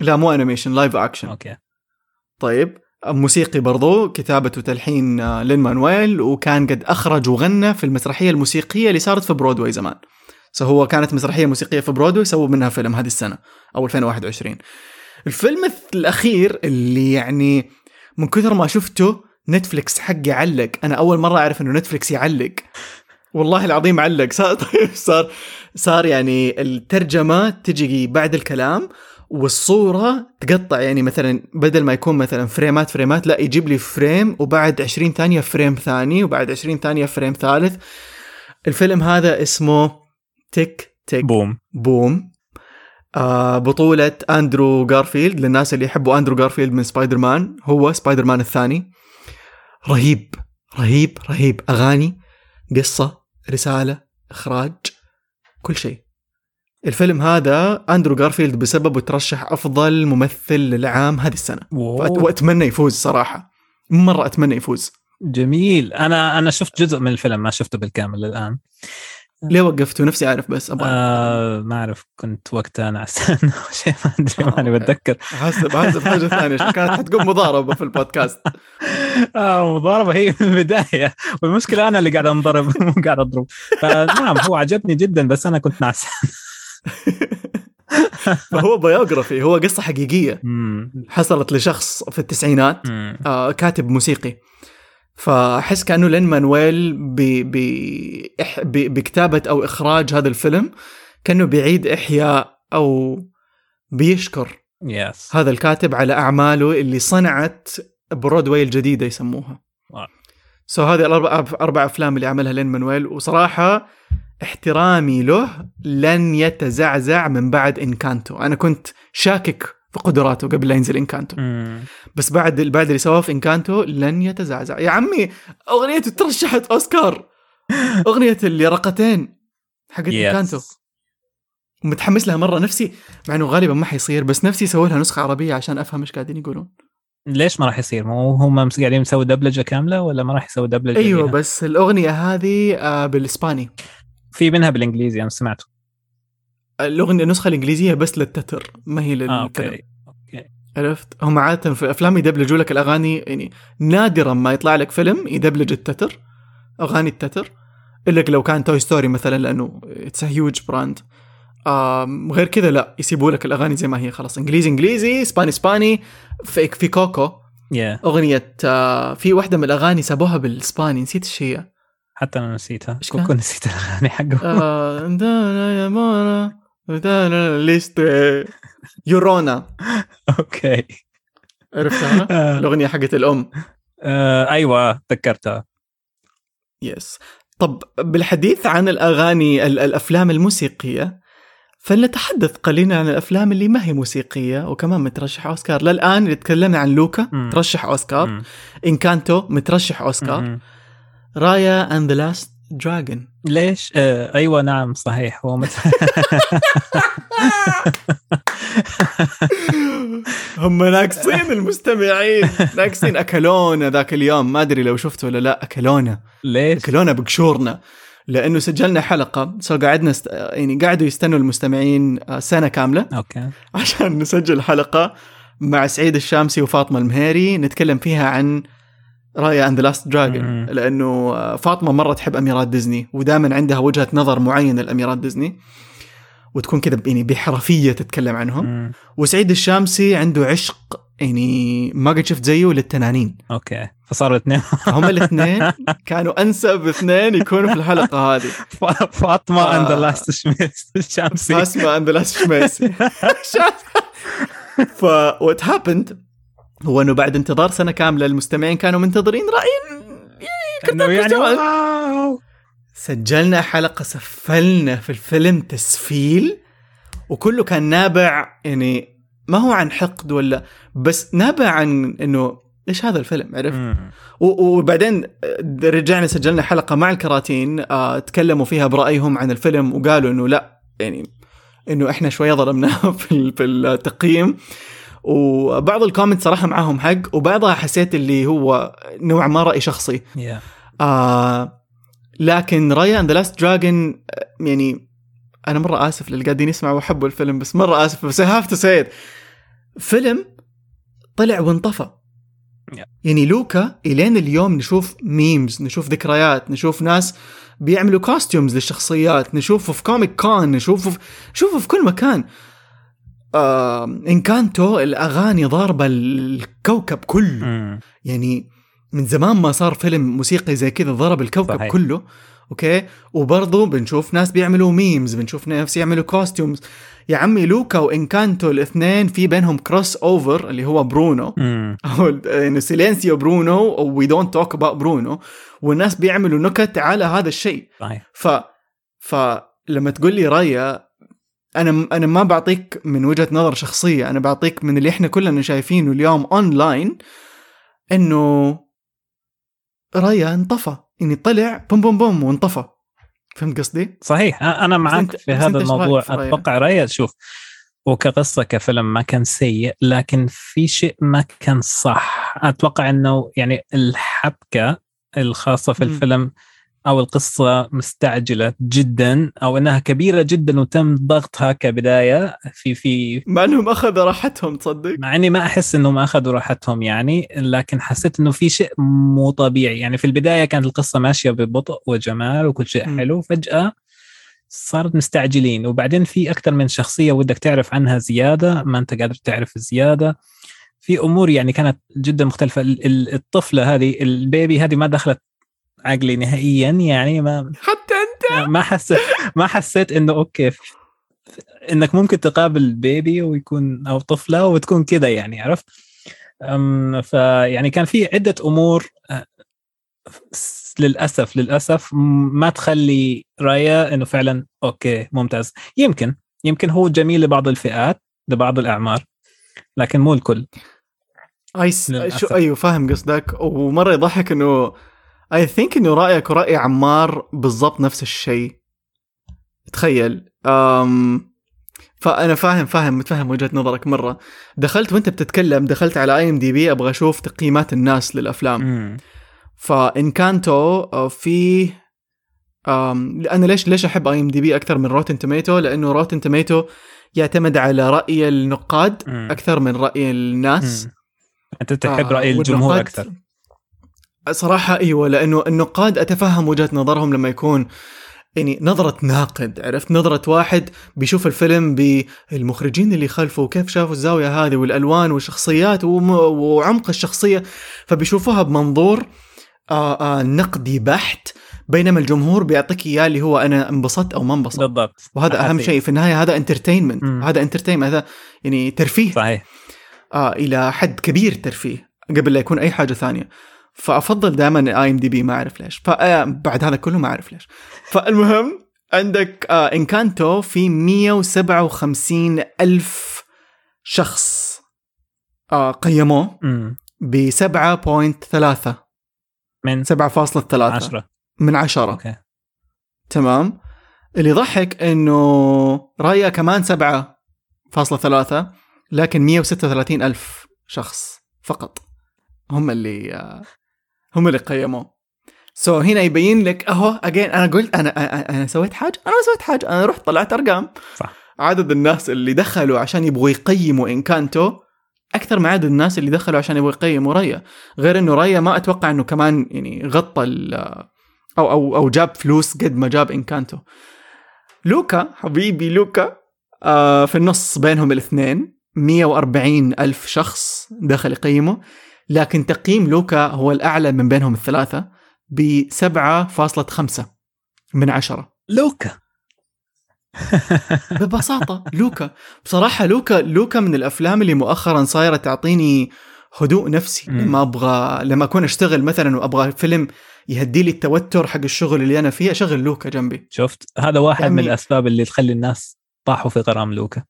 لا مو animation live action okay طيب موسيقي برضو كتابة وتلحين آه، لين مانويل وكان قد أخرج وغنى في المسرحية الموسيقية اللي صارت في برودواي زمان فهو كانت مسرحية موسيقية في برودواي سووا منها فيلم هذه السنة أو 2021 الفيلم الأخير اللي يعني من كثر ما شفته نتفلكس حقي علق. أنا أول مرة أعرف أنه نتفلكس يعلق. والله العظيم علق. صار طيب صار صار يعني الترجمة تجي بعد الكلام والصورة تقطع. يعني مثلا بدل ما يكون مثلا frame ات frame ات لا يجيب لي frame وبعد 20 ثانية frame ثاني وبعد 20 ثانية frame ثالث. الفيلم هذا اسمه Tick, Tick... Boom. Boom. آه بطولة أندرو غارفيلد للناس اللي يحبوا أندرو غارفيلد من سبايدر مان هو سبايدر مان الثاني. رهيب رهيب رهيب. أغاني قصة رسالة إخراج كل شيء. الفيلم هذا أندرو غارفيلد بسببه ترشح أفضل ممثل للعام هذه السنة. وأت-. وأتمنى يفوز صراحة. مرة أتمنى يفوز. جميل. أنا أنا شفت جزء من الفيلم ما شفته بالكامل الآن. ليه وقفته نفسي أعرف بس أبغى آه ما أعرف كنت وقتها نعسان أو شيء ما أدري آه، ماني. بتذكر حاسب حاسب حاجة ثانية عشان كانت؟ حتقوم مضاربة في البودكاست. آه مضاربة هي من البداية. والمشكلة أنا اللي قاعد أنضرب مو قاعد أضرب. فنعم هو عجبني جدا بس أنا كنت نعسان فهو بايوغرافي هو قصة حقيقية. مم. حصلت لشخص في التسعينات. آه كاتب موسيقي. فأحس كأنه لين مانويل ب... ب... إح... ب... بكتابة أو إخراج هذا الفيلم كأنه بيعيد إحياء أو بيشكر yes هذا الكاتب على أعماله اللي صنعت برودواي الجديدة يسموها. so هذه الأربع أربع أفلام اللي عملها لين مانويل وصراحة احترامي له لن يتزعزع من بعد إنكانتو. أنا كنت شاكك قدراته قبل لا ينزل إنكانتو مم. بس بعد بعد اللي سواه في إنكانتو لن يتزعزع يا عمي أغنيته ترشحت أوسكار أغنية اليرقتين حقت إنكانتو يس متحمس لها مرة نفسي مع إنه غالبا ما حيصير بس نفسي يسوي لها نسخة عربية عشان أفهم إيش قاعدين يقولون ليش ما راح يصير؟ مو هم قاعدين يسوي دبلجة كاملة ولا ما راح يسوي دبلجة؟ أيوه ليها؟ بس الأغنية هذه آه، بالإسباني في منها بالإنجليزي أنا سمعته الاغنيه النسخة الإنجليزية بس للتتر ما هي آه للفيلم okay. عرفت؟ هم عادة في الافلام يدبلجوا لك الأغاني يعني نادرا ما يطلع لك فيلم يدبلج التتر أغاني التتر. الا لو كان توي ستوري مثلا لأنه it's huge brand غير كذا لا يسيبوا لك الأغاني زي ما هي خلاص. إنجليزي إنجليزي إسباني إسباني. في, في كوكو. يا أغنية آه في واحدة من الأغاني سابوها بالإسباني نسيت إيش هي. حتى أنا نسيتها؟ كوكو نسيت الأغاني حقه. آه، ليست يورونا okay عرفتها آه. الأغنية حقت الأم. آه أيوة تذكرتها. yes طب بالحديث عن الأغاني ال- الأفلام الموسيقية فلنتحدث قليلا عن الأفلام اللي ما هي موسيقية وكمان مترشح أوسكار. للآن اللي تكلمنا عن لوكا مم. ترشح أوسكار. مم. إنكانتو مترشح أوسكار. مم. رايا and the Last Dragon ليش؟ آه أيوة نعم صحيح. هو مت... هم ناقصين المستمعين. ناقصين أكلونا ذاك اليوم. ما أدري لو شفته ولا لا. أكلونا. ليش؟ أكلونا بقشورنا. لأنه سجلنا حلقة. so قعدنا است... يعني قعدوا يستنوا المستمعين آه، سنة كاملة. okay. عشان نسجل حلقة مع سعيد الشامسي وفاطمة المهيري. نتكلم فيها عن رايا and Last Dragon. لأنه آه، فاطمة مرة تحب أميرات ديزني ودائما عندها وجهة نظر معينة لأميرات ديزني وتكون كذا يعني بحرفية تتكلم عنهم. مم. وسعيد الشامسي عنده عشق يعني ما قد شفت زيه للتنانين. okay. فصاروا اثنين هم الاثنين كانوا أنسب اثنين يكونوا في الحلقة هذه. فاطمة آه. and last الشمسي فاسمة اند لاست شميسي ف وات هابند هو إنه بعد انتظار سنة كاملة المستمعين كانوا منتظرين رأي يعني. واو سجلنا حلقة سفلنا في الفيلم تسفيل وكله كان نابع يعني ما هو عن حقد ولا بس نابع عن إنه إيش هذا الفيلم عرفت؟ وبعدين رجعنا سجلنا حلقة مع الكراتين آه تكلموا فيها برأيهم عن الفيلم وقالوا إنه لا يعني إنه إحنا شوية ظلمناه في التقييم وبعض ال comment صراحة معاهم حق وبعضها حسيت اللي هو نوعا ما رأي شخصي. يا آه لكن Raya and the Last Dragon يعني أنا مرة آسف للي قاعدين يسمعوا وحبوا الفيلم بس مرة آسف بس have to said فيلم طلع وانطفى. Yeah. يعني لوكا إلين اليوم نشوف memes نشوف ذكريات نشوف ناس بيعملوا costumes للشخصيات نشوفه في Comic Con نشوفه في نشوفه في كل مكان. آه إنكانتو الأغاني ضاربة الكوكب كله. مم. يعني من زمان ما صار فيلم موسيقي زي كذا ضرب الكوكب صحيح. كله أوكي؟ وبرضه بنشوف ناس بيعملوا memes بنشوف ناس يعملوا costumes يا عمي لوكا وإنكانتو الاثنين في بينهم crossover اللي هو برونو. مم. أو انه silencio Bruno we don't talk about Bruno. والناس بيعملوا نكت على هذا الشيء. صحيح. ف فلما تقول لي رايا أنا أنا ما بعطيك من وجهة نظر شخصية أنا بعطيك من اللي إحنا كلنا شايفينه اليوم اونلاين إنه رايا انطفى يعني طلع boom boom boom وانطفى فهمت قصدي؟ صحيح أنا معك في هذا الموضوع في؟ أتوقع رايا شوف وكقصة كفيلم ما كان سيء لكن في شيء ما كان صح أتوقع إنه يعني الحبكة الخاصة في. الفيلم أو القصة مستعجلة جدا أو إنها كبيرة جدا وتم ضغطها كبداية في في مع إنهم أخذوا راحتهم تصدق؟ مع إني ما أحس إنهم أخذوا راحتهم يعني لكن حسيت إنه في شيء مو طبيعي يعني في البداية كانت القصة ماشية ببطء وجمال وكل شيء. حلو فجأة صارت مستعجلين وبعدين في أكثر من شخصية ودك تعرف عنها زيادة ما أنت قادر تعرف زيادة في أمور يعني كانت جدا مختلفة ال- ال- الطفلة هذه ال baby هذه ما دخلت عقلي نهائيا يعني ما حتى أنت ما حسيت ما حسيت إنه أوكي إنك ممكن تقابل baby ويكون أو طفلة وتكون كذا يعني عرفت؟ فيعني كان في عدة أمور للأسف للأسف ما تخلي رايا إنه فعلا أوكي ممتاز يمكن يمكن هو جميل لبعض الفئات لبعض الأعمار لكن مو الكل I see. شو أيوه فاهم قصدك ومرة يضحك إنه I think إنه رأيك ورأي عمار بالضبط نفس الشيء. تخيل. أم فانا فاهم فاهم متفهم وجهة نظرك مرة. دخلت وأنت بتتكلم دخلت على IMDb أبغى أشوف تقييمات الناس للأفلام. مم. فانكانتو آه، في أم أنا ليش ليش أحب IMDb أكثر من Rotten Tomato لأنه Rotten Tomato يعتمد على رأي النقاد مم. أكثر من رأي الناس. مم. أنت تحب آه، رأي الجمهور أكثر. صراحة أيوه لأنه النقاد أتفهم وجهة نظرهم لما يكون يعني نظرة ناقد عرفت؟ نظرة واحد بيشوف الفيلم بالمخرجين اللي خلفه وكيف شافوا الزاوية هذه والألوان والشخصيات وعمق الشخصية فبيشوفوها بمنظور آه آه نقدي بحت بينما الجمهور بيعطيك إياه اللي هو أنا انبسطت أو ما انبسطت. بالضبط. وهذا أهم. شيء. في النهاية هذا entertainment. هذا entertainment هذا يعني ترفيه. صحيح. آه إلى حد كبير ترفيه قبل لا يكون أي حاجة ثانية. فأفضل دائما IMDb ما أعرف ليش. فبعد هذا كله ما أعرف ليش. فالمهم عندك آه إنكانتو في 157 ألف شخص آه قيموه. ب 7.3 من؟ 7.3 10 من عشرة. أوكي. تمام. اللي يضحك إنه رايا كمان 7.3 لكن 136 ألف شخص فقط. هم اللي آه، هم اللي قيموه. so هنا يبين لك أهو اجين أنا قلت أنا أنا سويت حاجة أنا ما سويت حاجة أنا رحت طلعت أرقام. صح. عدد الناس اللي دخلوا عشان يبغوا يقيموا إنكانتو أكثر من عدد الناس اللي دخلوا عشان يبغوا يقيموا ريا. غير إنه ريا ما أتوقع إنه كمان يعني غطى أو أو أو جاب فلوس قد ما جاب إنكانتو. لوكا حبيبي لوكا آه في النص بينهم الاثنين 140 ألف شخص دخل يقيموا. لكن تقييم لوكا هو الأعلى من بينهم الثلاثة ب 7.5 من عشرة. لوكا. ببساطة لوكا. بصراحة لوكا لوكا من الأفلام اللي مؤخرا صايرة تعطيني هدوء نفسي مم. لما أبغى لما أكون أشتغل مثلا وأبغى فيلم يهدي لي التوتر حق الشغل اللي أنا فيه أشغل لوكا جنبي. شفت؟ هذا واحد يعني- من الأسباب اللي تخلي الناس طاحوا في غرام لوكا.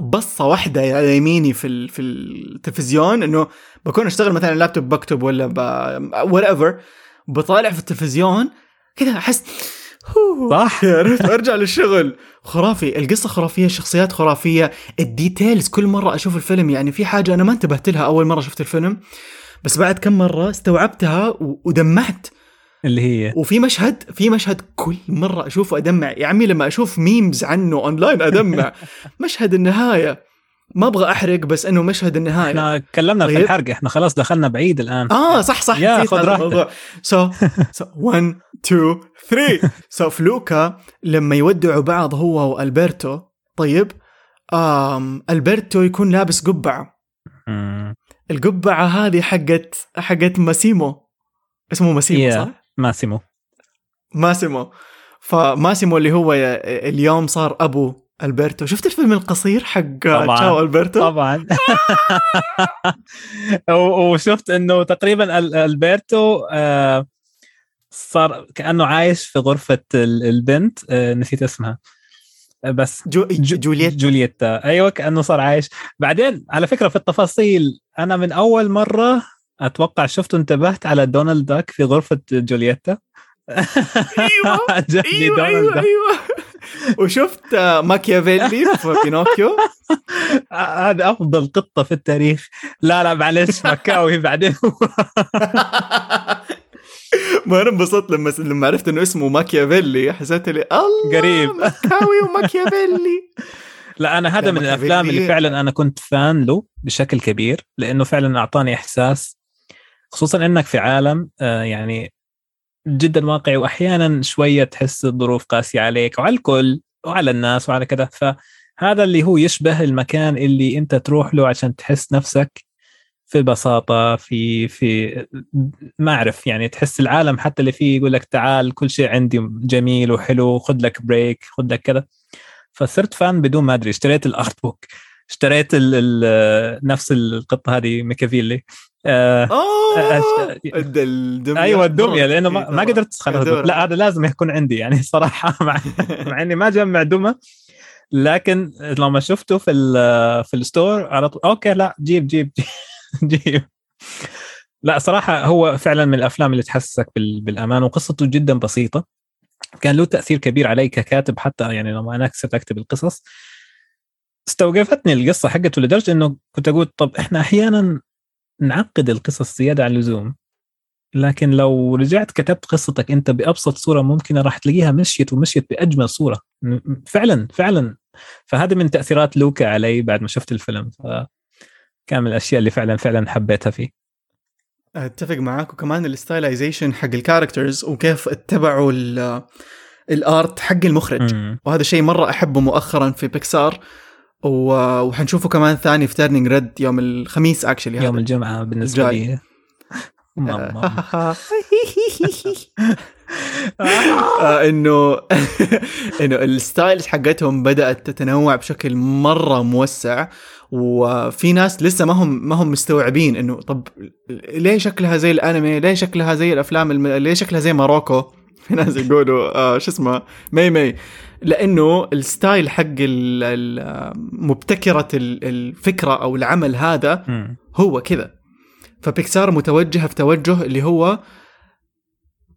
بصة واحدة على يميني في ال- في التلفزيون إنه بكون أشتغل مثلا لابتوب بكتب ولا whatever بطالع في التلفزيون كذا أحس صح. عرفت أرجع للشغل خرافي القصة خرافية الشخصيات خرافية ال details كل مرة أشوف الفيلم يعني في حاجة أنا ما انتبهت لها أول مرة شفت الفيلم بس بعد كم مرة استوعبتها ودمعت اللي هي. وفي مشهد في مشهد كل مرة أشوفه أدمع. يا عمي لما أشوف memes عنه اونلاين أدمع. مشهد النهاية. ما أبغى أحرق بس إنه مشهد النهاية. إحنا تكلمنا في طيب. الحرق. إحنا خلاص دخلنا بعيد الآن. آه صح صح. يا خذ راحتك. so so 1 2 3 so فلوكا لما يودعوا بعض هو وألبرتو. طيب. آم ألبرتو يكون لابس قبعة. القبعة هذه حقت حقت ماسيمو. اسمه ماسيمو Yeah. صح؟ ماسيمو. ماسيمو. فماسيمو اللي هو اليوم صار أبو ألبرتو. شفت الفيلم القصير حق طبعاً. تشاو ألبرتو؟ طبعا. وشفت إنه تقريبا أل- ألبرتو آه، صار كأنه عايش في غرفة ال- البنت آه، نسيت اسمها. بس جو جو- جولييت جولييتا. أيوه كأنه صار عايش. بعدين على فكرة في التفاصيل أنا من أول مرة أتوقع شفت انتبهت على دونالد داك في غرفة جولييتا. أيوه أيوه أيوه أيوه. وشفت آه، ماكيافيلي في بينوكيو. آه، هذا أفضل قطة في التاريخ. لا لا معلش مكاوي بعدين. ما أنا انبسطت لما لما عرفت إنه اسمه ماكيافيلي حسيت لي الله قريب. مكاوي وماكيافيلي. لا أنا هذا من. الأفلام اللي فعلا أنا كنت فان له بشكل كبير لأنه فعلا أعطاني إحساس خصوصا إنك في عالم آه، يعني جدا واقعي واحيانا شوية تحس الظروف قاسية عليك وعلى الكل وعلى الناس وعلى كذا. فهذا اللي هو يشبه المكان اللي أنت تروح له عشان تحس نفسك في بساطة في في ما أعرف يعني تحس العالم حتى اللي فيه يقول لك تعال كل شيء عندي جميل وحلو خذ لك break خذ لك كذا. فصرت fan بدون ما أدري اشتريت ال art book اشتريت ال ال نفس القطة هذه ماكيافيلي آه الد- الدمية أيوه الدمية لأنه ما. قدرت أدورها. لا هذا لازم يكون عندي يعني صراحة مع, مع إني ما جمع دمى لكن لما شفته في في ال store على طول okay لا جيب جيب جيب, جيب. لا صراحة هو فعلا من الأفلام اللي تحسسك بال- بالأمان وقصته جدا بسيطة كان له تأثير كبير علي ككاتب حتى يعني لما أنا صرت أكتب القصص استوقفتني القصة حقته لدرجة إنه كنت أقول طب إحنا أحيانا نعقد القصص زياده عن اللزوم لكن لو رجعت كتبت قصتك أنت بأبسط صورة ممكنه راح تلاقيها مشيت ومشيت بأجمل صورة. فعلا فعلا. فهذه من تأثيرات لوكا علي بعد ما شفت الفيلم فكان من الأشياء اللي فعلا فعلا حبيتها فيه. أتفق معاك وكمان ال stylization حق ال characters وكيف اتبعوا ال- ال art حق المخرج. مم. وهذا شيء مرة أحبه مؤخرا في بيكسار وحنشوفه كمان ثاني في Turning Red يوم الخميس actually يوم الجمعة بالنسبة الجاي. لي. آه، إنه إنه ال styles حقتهم بدأت تتنوع بشكل مرة موسع وفي ناس لسه ما هم ما هم مستوعبين إنه طب ليه شكلها زي الأنمي؟ ليه شكلها زي الأفلام الم... ليه شكلها زي ماروكو؟ في ناس يقولوا آه شو اسمه مي مي. لأنه ال style حق ال- ال- مبتكرة ال- الفكرة أو العمل هذا. هو كذا. فبيكسار متوجهه في توجه اللي هو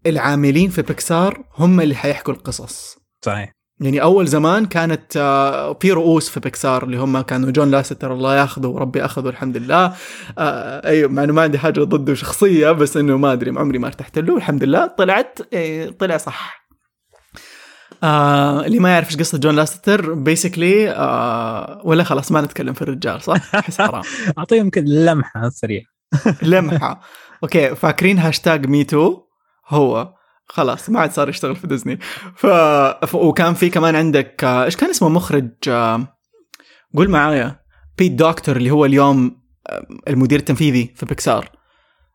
العاملين في بيكسار هم اللي حيحكوا القصص. صحيح. يعني أول زمان كانت آه، في رؤوس في بيكسار اللي هم كانوا جون لاسيتر الله ياخذه وربي اخذه الحمد لله. آه، أيوه مع إنه ما عندي حاجة ضده شخصية بس إنه ما أدري عمري ما ارتحت له الحمد لله. طلعت إيه، طلع صح. آه اللي ما يعرف إيش قصة جون لاسيتر basically آه ولا خلاص ما نتكلم في الرجال صح؟ أحس حرام. اعطيهم كذا لمحة سريعه لمحة. okay فاكرين hashtag MeToo هو. خلاص ما عاد صار يشتغل في ديزني. ف... ف... وكان في كمان عندك آه، إيش كان اسمه مخرج آه، قول معايا بيت دوكتر اللي هو اليوم المدير التنفيذي في بيكسار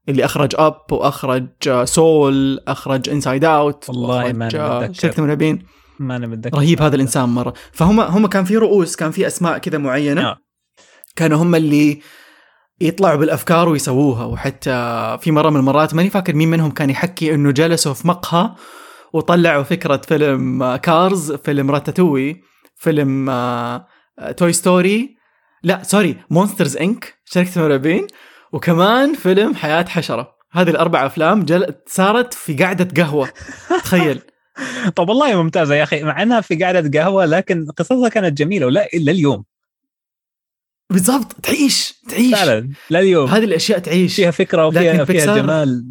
اللي أخرج Up وأخرج Soul أخرج Inside Out والله ما أنا. شركه المرعبين ما أنا متذكر. رهيب هذا الإنسان مرة. فهم هم كان في رؤوس كان في أسماء كذا معينة. آه. كانوا هم اللي يطلعوا بالأفكار ويسووها. وحتى في مرة من المرات ماني فاكر مين منهم كان يحكي إنه جلسوا في مقهى وطلعوا فكرة فيلم آه، Cars فيلم Ratatouille فيلم آه، آه، Toy Story لا sorry Monsters Inc شركه المرعبين وكمان فيلم حياة حشرة. هذه الأربع أفلام جل... صارت في قعده قهوة. تخيل. طب والله ممتازة يا أخي. مع إنها في قعده قهوة لكن قصصها كانت جميلة ولا إلا اليوم. بالضبط. تعيش. تعيش. فعلا. لليوم هذه الأشياء تعيش. فيها فكرة وفيها لكن فيها بيكسار- جمال.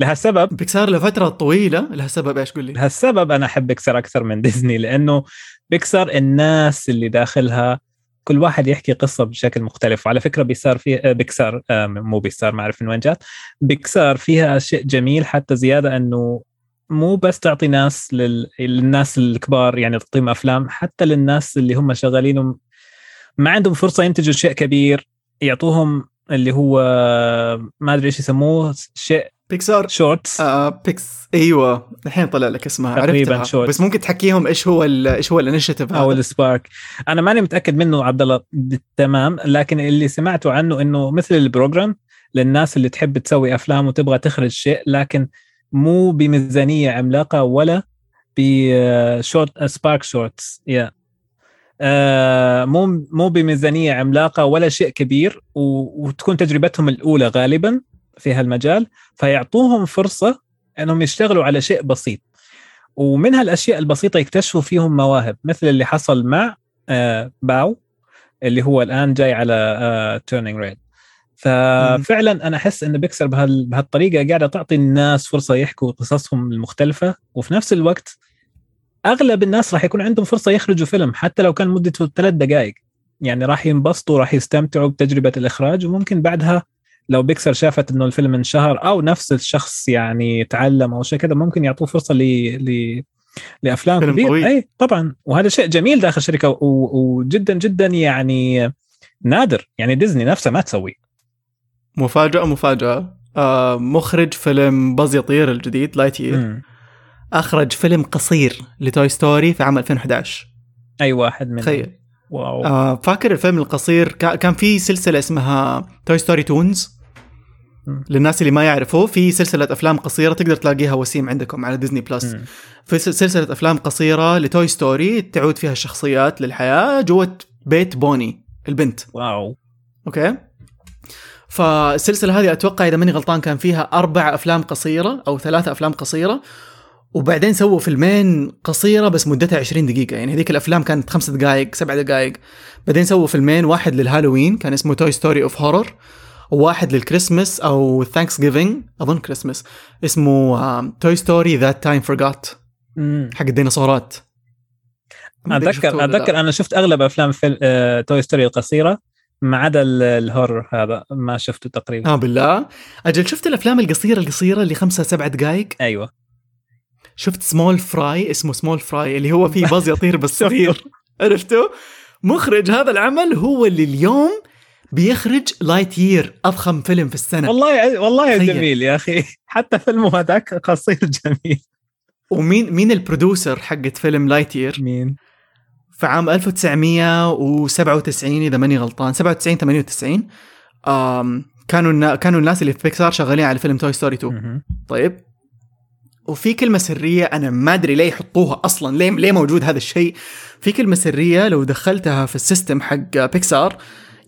لها سبب؟ بيكسار لفترة طويلة. لها سبب إيش؟ قول لي لها السبب أنا أحب بيكسر أكثر من ديزني لأنه بيكسر الناس اللي داخلها كل واحد يحكي قصة بشكل مختلف. وعلى فكرة بيصار فيها بيكسار آه، مو بيكسار ما أعرف من وين جات. بيكسار فيها شيء جميل حتى زيادة إنه مو بس تعطي ناس لل... للناس الكبار يعني تعطيهم أفلام حتى للناس اللي هم شغالين ما عندهم فرصة ينتجوا شيء كبير يعطوهم اللي هو ما أدري إيش يسموه شيء بيكسار. shorts آه بيكس. أيوه. الحين طلع لك اسمها. تقريباً عرفتها شورت. بس ممكن تحكيهم إيش هو إيش هو ال initiative أو هذا؟ ال Spark أنا ماني متأكد منه عبد الله. بالتمام لكن اللي سمعته عنه إنه مثل ال program للناس اللي تحب تسوي أفلام وتبغى تخرج شيء لكن مو بميزانية عملاقة ولا ب short Spark Shorts يا آه، مو مو بميزانية عملاقة ولا شيء كبير وتكون تجربتهم الأولى غالبا. في هالمجال فيعطوهم فرصة إنهم يشتغلوا على شيء بسيط. ومن هالأشياء البسيطة يكتشفوا فيهم مواهب مثل اللي حصل مع آه، Bao اللي هو الآن جاي على Turning Red ففعلا أنا أحس إن بيكسر بهال- بهالطريقة قاعدة تعطي الناس فرصة يحكوا قصصهم المختلفة. وفي نفس الوقت أغلب الناس راح يكون عندهم فرصة يخرجوا فيلم حتى لو كان مدته ثلاث دقائق يعني راح ينبسطوا راح يستمتعوا بتجربة الإخراج وممكن بعدها لو بيكسر شافت إنه الفيلم انشهر أو نفس الشخص يعني تعلم أو شيء كذا ممكن يعطوه فرصة ل ل لأفلام كبيره. أي طبعا. وهذا شيء جميل داخل الشركة وجدا جدا يعني نادر. يعني ديزني نفسها ما تسوي. مفاجأة مفاجأة. آه مخرج فيلم باز يطير الجديد Lightyear مم. أخرج فيلم قصير ل Toy Story في عام 2011 أي واحد من تخيل. wow. آه فاكر الفيلم القصير؟ كا- كان في سلسلة اسمها Toy Story Toons. للناس اللي ما يعرفوا في سلسلة أفلام قصيرة تقدر تلاقيها وسيم عندكم على ديزني plus. في سل- سلسلة أفلام قصيرة ل Toy Story تعود فيها الشخصيات للحياة جوة بيت بوني البنت. Wow. okay؟ فالسلسلة هذه أتوقع إذا ماني غلطان كان فيها أربع أفلام قصيرة أو ثلاثة أفلام قصيرة وبعدين سووا فيلمين قصيرة بس مدتها 20 دقيقة. يعني هذيك الأفلام كانت خمس دقائق سبع دقائق بعدين سووا فيلمين واحد للهالوين كان اسمه Toy Story of Horror وواحد للكريسماس أو Thanksgiving أظن كريسماس. اسمه Toy Story That Time Forgot مم. حق الديناصورات. اتذكر. أتذكر أنا شفت أغلب أفلام فيلم آه، Toy Story القصيرة ما عدا ال- ال horror هذا ما شفته تقريبا. آه بالله. أجل شفت الأفلام القصيرة القصيرة اللي خمسة سبع دقائق أيوه. شفت Small Fry اسمه Small Fry اللي هو فيه باز يطير بس صغير عرفته؟ مخرج هذا العمل هو اللي اليوم بيخرج Lightyear اضخم فيلم في السنة. والله والله تخيل. جميل يا أخي. حتى فيلمه هذاك قصير جميل. ومين مين ال producer حقت فيلم لايت يير مين؟ في عام 1997 إذا ماني غلطان. 97 98 آم كانوا النا- كانوا الناس اللي في بيكسار شغالين على فيلم توي ستوري 2 مهم. طيب. وفي كلمة سرية أنا ما أدري ليه يحطوها أصلا. ليه ليه موجود هذا الشيء؟ في كلمة سرية لو دخلتها في ال system حق بيكسار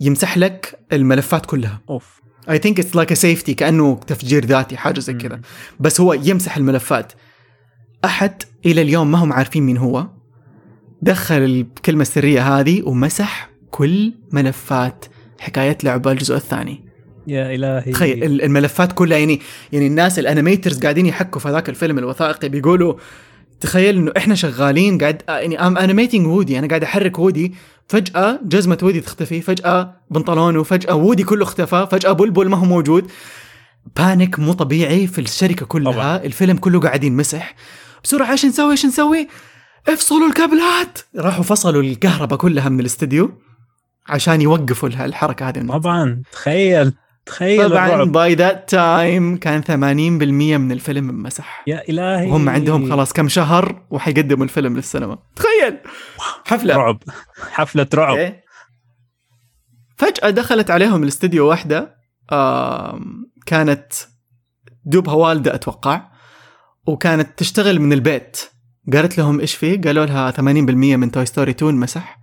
يمسح لك الملفات كلها. أوف. I think it's like a safety كأنه تفجير ذاتي حاجة زي كذا. بس هو يمسح الملفات. أحد إلى اليوم ما هم عارفين مين هو. دخل الكلمة السرية هذه ومسح كل ملفات حكاية لعبة الجزء الثاني. يا إلهي. تخيل ال- الملفات كلها يعني يعني الناس ال animators قاعدين يحكوا في هذاك الفيلم الوثائقي بيقولوا تخيل إنه إحنا شغالين قاعد آه، يعني I'm animating وودي أنا قاعد أحرك وودي فجأة جزمة وودي تختفي فجأة بنطلونه فجأة وودي كله اختفى فجأة بلبل ما هو موجود. panic مو طبيعي في الشركة كلها طبعاً. الفيلم كله قاعد ينمسح بسرعة إيش نسوي إيش نسوي؟ افصلوا الكابلات! راحوا فصلوا الكهرباء كلها من الاستديو عشان يوقفوا الح- الحركة هذه. طبعا تخيل. تخيل طبعا الرعب. by that time كان 80% من الفيلم انمسح. يا إلهي. وهم عندهم خلاص كم شهر وحيقدموا الفيلم للسينما. تخيل. حفلة. رعب. حفلة رعب. إيه. فجأة دخلت عليهم الاستديو واحدة آم، كانت دوبها والدة أتوقع وكانت تشتغل من البيت. قالت لهم إيش فيه قالوا لها 80% من توي ستوري 2 مسح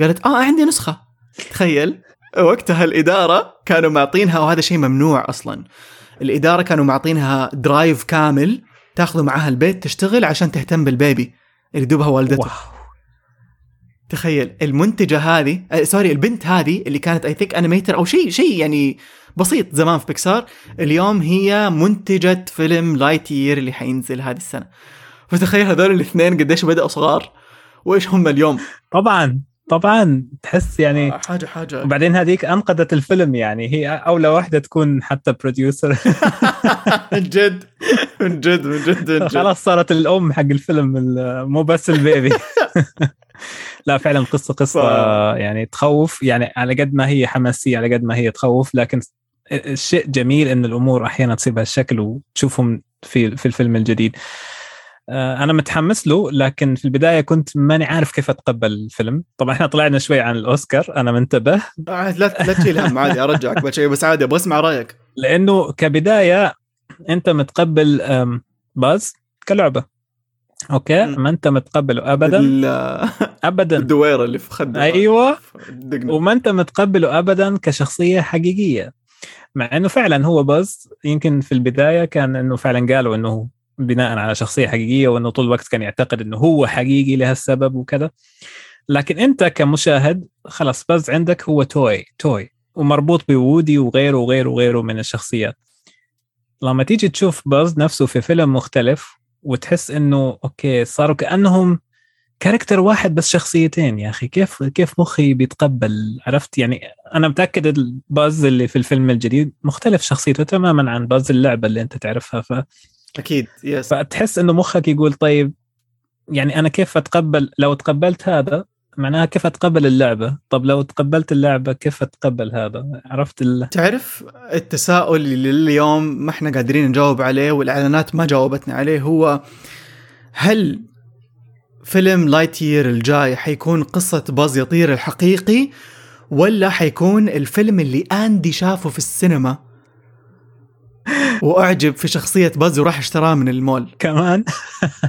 قالت آه عندي نسخة. تخيل. وقتها الإدارة كانوا معطينها وهذا شيء ممنوع أصلا. الإدارة كانوا معطينها drive كامل تاخذه معاها البيت تشتغل عشان تهتم بال baby اللي دوبها والدته. wow. تخيل المنتجة هذه آه sorry البنت هذه اللي كانت I think animator أو شيء شيء يعني بسيط زمان في بيكسار اليوم هي منتجة فيلم لايت يير اللي حينزل هذه السنة. فتخيل هذول الاثنين قديش بدأوا صغار وإيش هم اليوم؟ طبعا. طبعا تحس يعني حاجة حاجة. وبعدين هذيك أنقذت الفيلم يعني. هي أولى واحدة تكون حتى producer من جد من جد من جد خلاص صارت الأم حق الفيلم ال- مو بس البيبي. لا فعلا قصة قصة يعني تخوف. يعني على قد ما هي حماسية على قد ما هي تخوف لكن الشيء جميل إن الأمور أحيانا تصيب هالشكل وتشوفهم في في الفيلم الجديد. آه، أنا متحمس له لكن في البداية كنت ماني عارف كيف أتقبل الفيلم. طبعا إحنا طلعنا شوي عن الأوسكار أنا منتبه. عاد لا لا تشيل هم عادي أرجعك بشيء بس عادي أبغى أسمع رأيك. لأنه كبداية أنت متقبل باز كلعبة. okay. ما أنت متقبله ابدا؟ ابدا. الدويره اللي في خده أيوه. وما أنت متقبله ابدا كشخصية حقيقية. مع إنه فعلا هو باز يمكن في البداية كان إنه فعلا قالوا إنه بناء على شخصية حقيقية وإنه طول الوقت كان يعتقد إنه هو حقيقي لهالسبب وكذا. لكن أنت كمشاهد خلاص باز عندك هو toy toy ومربوط بوودي وغيره وغيره وغيره من الشخصيات. لما تيجي تشوف باز نفسه في فيلم مختلف وتحس إنه okay صاروا كأنهم character واحد بس شخصيتين يا أخي كيف كيف مخي بيتقبل؟ عرفت؟ يعني أنا متأكد الباز اللي في الفيلم الجديد مختلف شخصيته تماما عن باز اللعبة اللي أنت تعرفها. ف... أكيد yes فتحس إنه مخك يقول طيب يعني أنا كيف أتقبل لو تقبلت هذا معناها كيف أتقبل اللعبة؟ طب لو تقبلت اللعبة كيف أتقبل هذا؟ عرفت ال... تعرف التساؤل اللي لليوم ما إحنا قادرين نجاوب عليه والإعلانات ما جاوبتنا عليه هو هل فيلم لايت يير الجاي حيكون قصة باز يطير الحقيقي ولا حيكون الفيلم اللي اندي شافه في السينما؟ وأعجب في شخصية باز وراح اشتراه من المول. كمان؟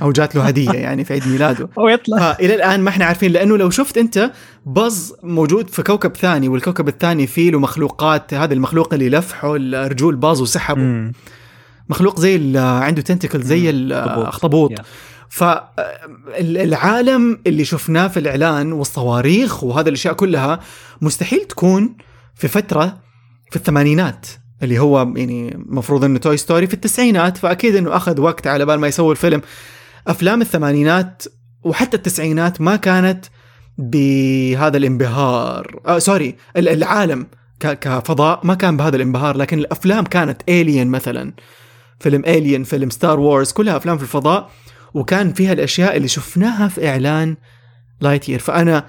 أو جات له هدية يعني في عيد ميلاده. ويطلع فالى الآن ما إحنا عارفين لأنه لو شفت أنت باز موجود في كوكب ثاني والكوكب الثاني فيه له مخلوقات هذا المخلوق اللي لفحه رجول باز وسحبه مم. مخلوق زي عنده tentacle زي. الاخطبوط. فالعالم اللي شفناه في الإعلان والصواريخ وهذه الأشياء كلها مستحيل تكون في فترة في الثمانينات. اللي هو يعني المفروض إنه توي ستوري في التسعينات فأكيد إنه أخذ وقت على بال ما يسوي الفيلم. أفلام الثمانينات وحتى التسعينات ما كانت بهذا الانبهار. آه sorry ال- العالم كفضاء ما كان بهذا الانبهار لكن الأفلام كانت الين مثلا. فيلم الين فيلم ستار وورز كلها أفلام في الفضاء. وكان فيها الأشياء اللي شفناها في إعلان لايت يير فانا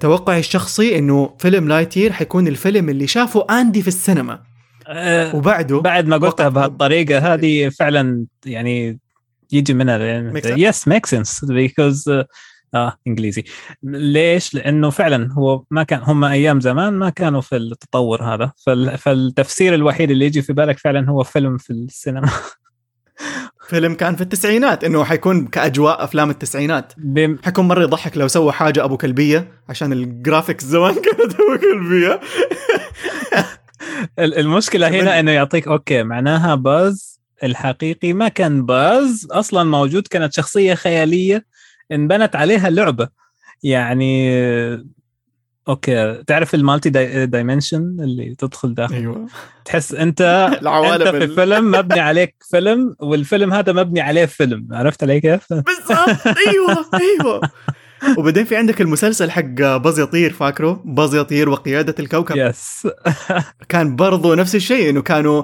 توقعي الشخصي إنه فيلم لايت يير حيكون الفيلم اللي شافه اندي في السينما. آه، وبعده بعد ما قلتها بهالطريقة هذه فعلا يعني يجي منها? yes make sense because آه إنجليزي. ليش؟ لأنه فعلا هو ما كان هم أيام زمان ما كانوا في التطور هذا. فال- فالتفسير الوحيد اللي يجي في بالك فعلا هو فيلم في السينما. فيلم كان في التسعينات إنه حيكون كأجواء أفلام التسعينات. بم- حيكون مرة يضحك لو سوى حاجة أبو كلبية عشان ال graphics زمان كانت أبو كلبية. المشكلة كمان- هنا إنه يعطيك okay معناها باز الحقيقي ما كان باز أصلا موجود كانت شخصية خيالية انبنت عليها لعبة. يعني okay تعرف ال multi di... dimension اللي تدخل داخل؟ أيوه. تحس أنت العوالم أنت في ال- فيلم مبني عليك فيلم والفيلم هذا مبني عليه فيلم عرفت علي كيف؟ بالضبط أيوه أيوه. وبعدين في عندك المسلسل حق باز يطير فاكره؟ باز يطير وقيادة الكوكب. yes. كان برضو نفس الشيء إنه كانوا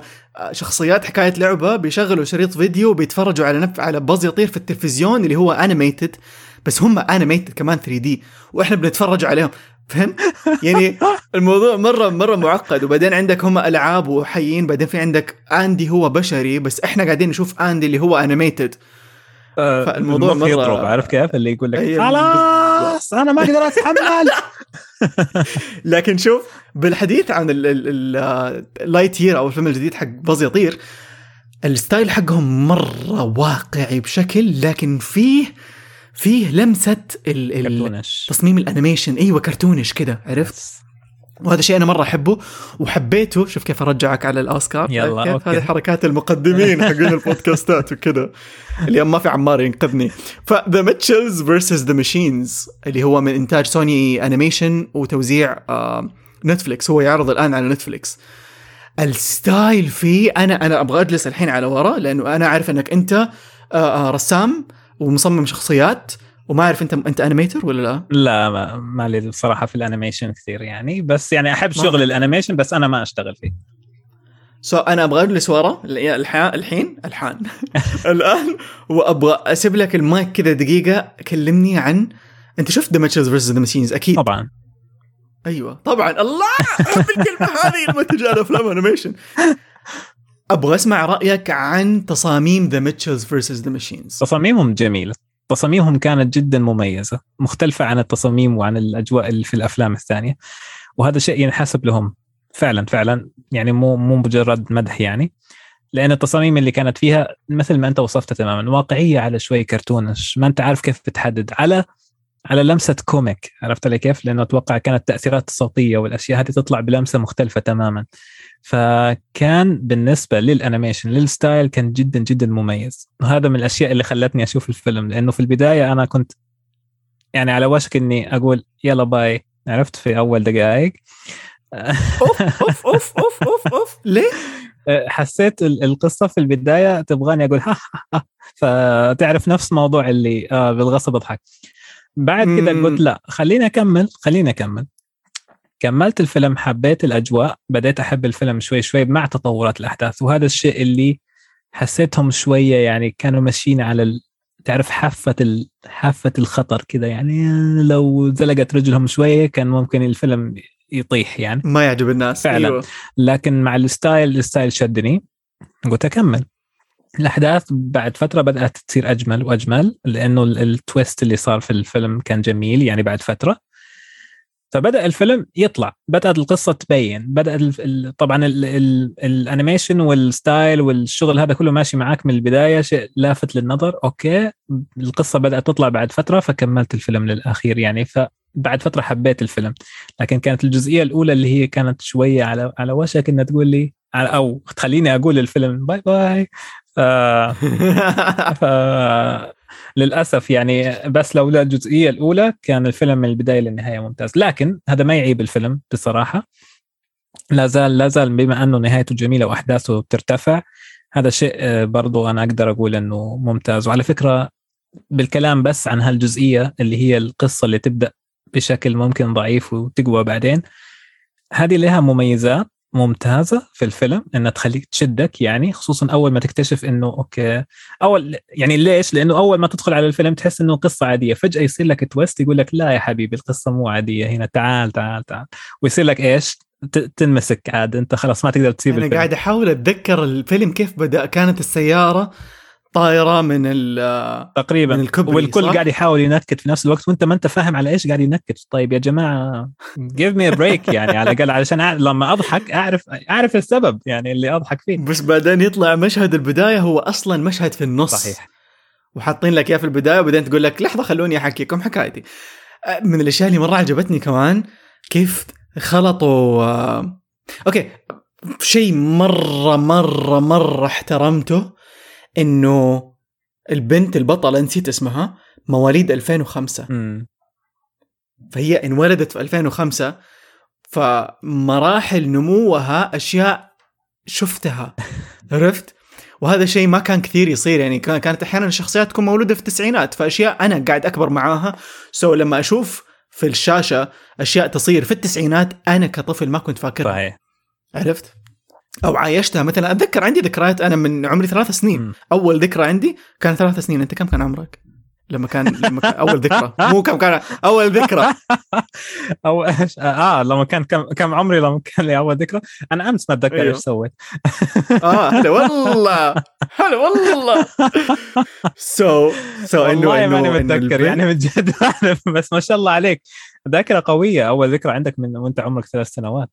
شخصيات حكاية لعبة بيشغلوا شريط فيديو بيتفرجوا على نف... على باز يطير في التلفزيون اللي هو animated بس هم animated كمان 3D وإحنا بنتفرج عليهم. فهمت؟ يعني الموضوع مرة مرة معقد. وبعدين عندك هم ألعاب وحيين بعدين في عندك اندي هو بشري بس إحنا قاعدين نشوف اندي اللي هو animated فالموضوع المخ مرة- يضرب عارف كيف؟ اللي يقول لك خلاص أنا ما أقدر أتحمل. لكن شوف بالحديث عن ال Lightyear أو الفيلم الجديد حق باز يطير ال style حقهم مرة واقعي بشكل لكن فيه فيه لمسة ال- تصميم ال animation. إيوه cartoonish كده عرفت؟ وهذا شيء أنا مرة أحبه وحبيته. شوف كيف أرجعك على الأوسكار. يلا، كيف okay. هذه حركات المقدمين حقين البودكاستات وكذا. اليوم ما في عمار ينقذني. ف The Mitchells versus the Machines اللي هو من إنتاج Sony Animation وتوزيع آه نتفليكس هو يعرض الآن على نتفليكس ال style فيه أنا أنا أبغى أجلس الحين على ورا لأنه أنا عارف إنك أنت آه آه رسام ومصمم شخصيات. وما أعرف انت أنت animator ولا لا؟ لا ما, ما لي الصراحه في ال animation كثير يعني. بس يعني أحب شغل ال animation بس أنا ما أشتغل فيه. so so, أنا أبغى اجلس ورا الحين الحان. الآن وأبغى أسيب لك المايك كذا دقيقة كلمني عن أنت شفت The Mitchells versus the Machines أكيد. طبعا. أيوه. طبعا. الله! أحب الكلمة هذه المتجهه لافلام animation أبغى أسمع رأيك عن تصاميم The Mitchells versus the Machines تصاميمهم جميله تصاميمهم كانت جدا مميزة مختلفة عن التصاميم وعن الأجواء اللي في الأفلام الثانية. وهذا شيء ينحسب لهم. فعلا فعلا. يعني مو مو مجرد مدح يعني. لأن التصاميم اللي كانت فيها مثل ما أنت وصفتها تماما واقعية على شوي cartoonish ما أنت عارف كيف بتحدد. على على لمسة comic عرفت علي كيف؟ لأنه أتوقع كانت التاثيرات الصوتيه والأشياء هذه تطلع بلمسة مختلفة تماما. فكان بالنسبة لل animation لل style كان جدا جدا مميز. وهذا من الأشياء اللي خلتني أشوف الفيلم لأنه في البداية أنا كنت يعني على وشك إني أقول يلا bye عرفت؟ في أول دقائق. أوف أوف أوف أوف أوف أوف. ليه؟ حسيت ال- القصة في البداية تبغاني أقول ها ها ها. فتعرف نفس موضوع اللي آه بالغصب أضحك. بعد كذا. قلت لا خليني أكمل خليني أكمل. كملت الفيلم حبيت الأجواء بديت أحب الفيلم شوي شوي مع تطورات الأحداث. وهذا الشيء اللي حسيتهم شوية يعني كانوا ماشيين على ال... تعرف حافة ال... حافة الخطر كذا يعني لو زلقت رجلهم شوية كان ممكن الفيلم يطيح يعني. ما يعجب الناس. فعلاً. أيوة. لكن مع ال style ال style شدني. قلت أكمل. الأحداث بعد فترة بدأت تصير أجمل وأجمل لأنه ال- ال twist اللي صار في الفيلم كان جميل يعني بعد فترة. فبدأ الفيلم يطلع بدأت القصة تبين بدا ال- ال- طبعا ال- ال- ال animation وال style والشغل هذا كله ماشي معاك من البداية شيء لافت للنظر okay القصة بدأت تطلع بعد فترة فكملت الفيلم للأخير يعني فبعد فترة حبيت الفيلم. لكن كانت الجزئية الأولى اللي هي كانت شوية على على وشك إنها تقول لي على- أو تخليني أقول للفيلم bye bye. ف... ف... للأسف يعني بس لولا الجزئيه الأولى كان الفيلم من البداية للنهاية ممتاز. لكن هذا ما يعيب الفيلم بصراحة. لا زال لا زال بما أنه نهايته جميلة وأحداثه بترتفع هذا شيء آه، برضو أنا أقدر أقول إنه ممتاز. وعلى فكرة بالكلام بس عن هالجزئية اللي هي القصة اللي تبدأ بشكل ممكن ضعيف وتقوى بعدين هذه لها مميزات ممتازة في الفيلم إنها تخليك تشدك يعني خصوصا أول ما تكتشف إنه okay أول يعني ليش؟ لأنه أول ما تدخل على الفيلم تحس إنه قصة عادية فجأة يصير لك twist يقول لك لا يا حبيبي القصة مو عادية هنا تعال تعال تعال ويصير لك إيش؟ تنمسك عاد أنت خلاص ما تقدر تسيب أنا الفيلم قاعد أحاول أتذكر الفيلم كيف بدأ كانت السيارة طايرة من ال تقريبا. من الكوبري، والكل صح؟ قاعد يحاول ينكت في نفس الوقت وأنت ما أنت فاهم على إيش قاعد ينكت. طيب يا جماعة me a break يعني على الأقل علشان أعرف لما أضحك أعرف أعرف السبب يعني اللي أضحك فيه. بس بعدين يطلع مشهد البداية هو أصلا مشهد في النص. صحيح. وحاطين لك إياه في البداية وبعدين تقول لك لحظة خلوني أحكيكم حكايتي. من الأشياء اللي مرة عجبتني كمان كيف خلطوا آه، أوكي شيء مرة مرة مرة احترمته إنه البنت البطلة نسيت اسمها مواليد 2005 امم فهي انولدت في 2005 فمراحل نموها أشياء شفتها عرفت؟ وهذا شيء ما كان كثير يصير يعني كان- كانت أحيانا الشخصيات تكون مولودة في التسعينات فأشياء أنا قاعد أكبر معاها. so لما أشوف في الشاشة أشياء تصير في التسعينات أنا كطفل ما كنت فاكرها. صحيح. عرفت؟ أو عايشتها. مثلا أتذكر عندي ذكريات أنا من عمري ثلاث سنين. مم. أول ذكرى عندي كان ثلاث سنين. أنت كم كان عمرك؟ لما كان لما كان أول ذكرى. مو كم كان أول ذكرى. أو إيش؟ آه لما كان كم كم عمري لما كان لي أول ذكرى؟ أنا أمس ما أتذكر أيوه. إيش سويت. آه هلا والله. هلا والله. so so إنه والله ماني متذكر يعني من جد. بس ما شاء الله عليك. ذاكرة قوية. أول ذكرى عندك من وأنت عمرك ثلاث سنوات.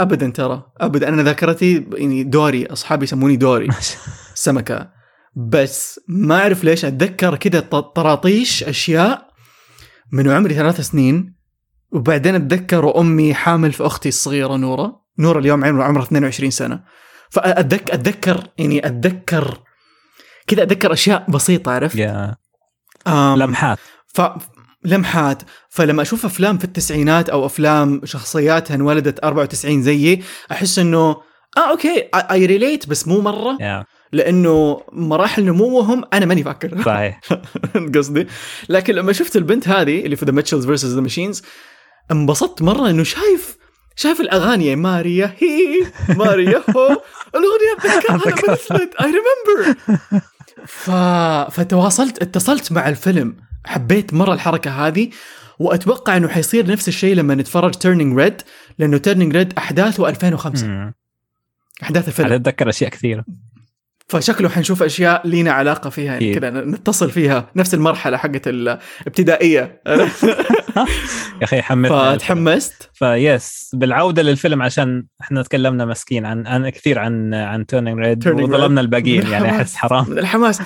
ابدا ترى ابدا. أنا ذاكرتي يعني دوري أصحابي يسموني دوري. سمكة. بس ما أعرف ليش أتذكر كذا طراطيش أشياء من عمري ثلاث سنين. وبعدين أتذكر أمي حامل في أختي الصغيرة نورة. نورة اليوم عمرها عمرها 22 سنة. فاتذكر أتذكر يعني أتذكر كذا أتذكر أشياء بسيطة عرفت؟ آم، لمحات. ف لمحات. فلما أشوف أفلام في التسعينات أو أفلام شخصياتها انولدت 94 زيي أحس إنه آه okay I relate بس مو مرة. yeah لأنه مراحل نموهم أنا ماني فاكر. صحيح. قصدي. لكن لما شفت البنت هذه اللي في The Mitchells versus the Machines انبسطت مرة إنه شايف شايف الأغاني مايا هي مايا هو الأغنية اتذكرها. نزلت I remember ف... فتواصلت اتصلت مع الفيلم. حبيت مرة الحركة هذه وأتوقع إنه حيصير نفس الشيء لما نتفرج Turning Red لأنه Turning Red أحداثه 2005 مم. أحداث الفيلم. أتذكر أشياء كثيرة. فشكله حنشوف أشياء لينا علاقة فيها يعني. كذا نتصل فيها نفس المرحلة حقت الابتدائيه يا أخي حمسنا فتحمست. فيس بالعودة للفيلم عشان إحنا تكلمنا مسكين عن عن كثير عن عن Turning Red. وظلمنا الباقيين يعني. أحس حرام. الحماس.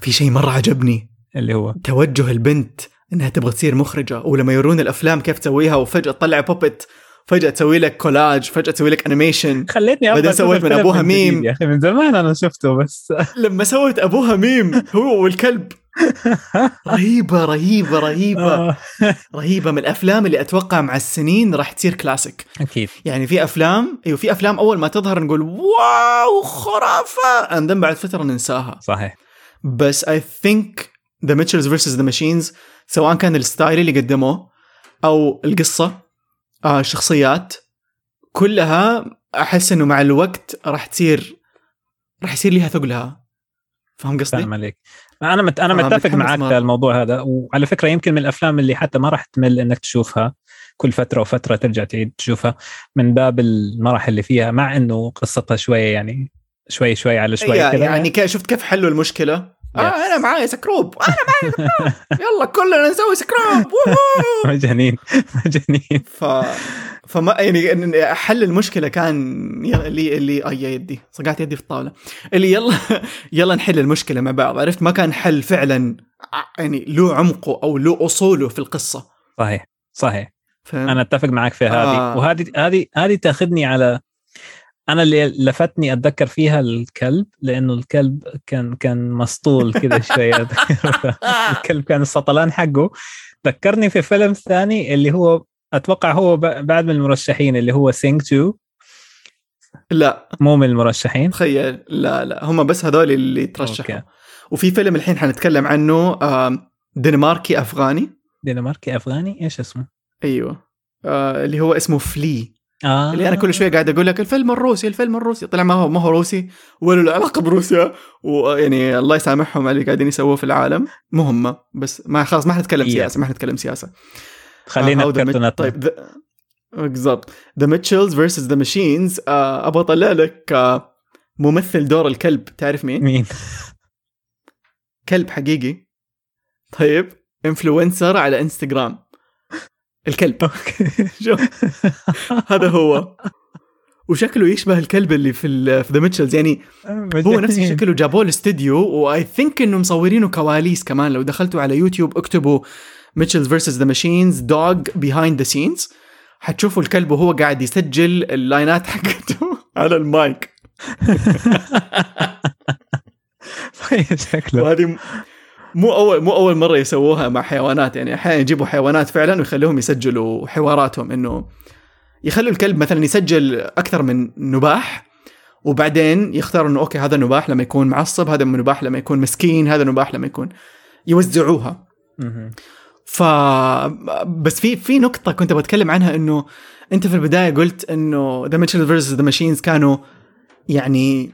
في شيء مرة عجبني. اللي هو توجه البنت إنها تبغى تصير مخرجة ولما يورون الأفلام كيف تسويها وفجأة تطلع puppet فجأة تسوي لك كولاج فجأة تسوي لك animation خليتني بعدين سويت من جديد ميم. يا أخي من زمان أنا شفته بس. لما سوت أبوها ميم هو والكلب. رهيبة رهيبة رهيبة. آه، رهيبة. من الأفلام اللي أتوقع مع السنين راح تصير كلاسيك أكيد. يعني في أفلام أيوه في أفلام أول ما تظهر نقول wow خرافة and بعد فترة ننساها. صحيح. بس I think The Mitchells versus the Machines سواء كان ال style اللي قدموه أو القصة آه الشخصيات كلها أحس إنه مع الوقت راح تصير راح يصير لها ثقلها فاهم قصدي؟ فاهم عليك أنا مت... أنا آه، متفق معك. في الموضوع هذا وعلى فكرة يمكن من الأفلام اللي حتى ما راح تمل إنك تشوفها كل فترة وفترة ترجع تعيد تشوفها من باب المراحل اللي فيها مع إنه قصتها شوية يعني شوي شوي على شوي يا- كذا يعني كيف شفت كيف حلوا المشكلة؟ آه. أنا معايا سكروب. أنا معايا سكروب. يلا كلنا نسوي سكروب. مجانين. مجانين. ف فما يعني حل المشكلة كان اللي اللي اي يدي. صقعت يدي في الطاولة. اللي يلا يلا نحل المشكلة مع بعض. عرفت؟ ما كان حل فعلا ع- يعني له عمقه أو له أصوله في القصة. صحيح. صحيح. فاهم أنا أتفق معك في هذه. آه. وهذه هذه هذه تأخذني على أنا اللي لفتني أتذكر فيها الكلب لأنه الكلب كان كان مسطول كذا شوية. الكلب كان السطلان حقه. ذكرني في فيلم ثاني اللي هو أتوقع هو بعد من المرشحين اللي هو Sing 2 لا. مو من المرشحين. تخيل. لا لا. هم بس هذول اللي ترشحوا. okay. وفي فيلم الحين حنتكلم عنه دنماركي أفغاني. دنماركي أفغاني؟ إيش اسمه؟ أيوه. آه اللي هو اسمه Flee آه. اللي أنا كل شوية قاعد أقول لك الفيلم الروسي الفيلم الروسي. طلع ما هو ما هو روسي ولا له علاقة بروسيا. ويعني الله يسامحهم على اللي قاعدين يسووه في العالم. مو هم بس ما خلاص ما حنتكلم إيه. سياسة ما حنتكلم سياسة. خلينا آه، في Mit- كرتوناتنا طيب the- بالضبط. The Mitchells versus the Machines أبغى أطلع لك آه، ممثل دور الكلب. تعرف مين؟ مين؟ كلب حقيقي. طيب influencer على انستغرام الكلب. شوف هذا هو. وشكله يشبه الكلب اللي في في The Mitchells يعني هو نفس. شكله جابوه الاستديو و I think إنه مصورينه كواليس كمان. لو دخلتوا على يوتيوب اكتبوا Mitchells versus the Machines dog behind the scenes حتشوفوا الكلب وهو قاعد يسجل ال line ات حقته. على المايك. طيب شكله. وهذه مو اول مو أول مرة يسووها مع حيوانات. يعني أحيانا يجيبوا حيوانات فعلا ويخلوهم يسجلوا حواراتهم إنه يخلوا الكلب مثلا يسجل أكثر من نباح وبعدين يختاروا إنه okay هذا نباح لما يكون معصب هذا نباح لما يكون مسكين هذا نباح لما يكون يوزعوها. ف بس في في نقطة كنت بتكلم عنها إنه أنت في البداية قلت إنه The Mitchells versus the Machines كانوا يعني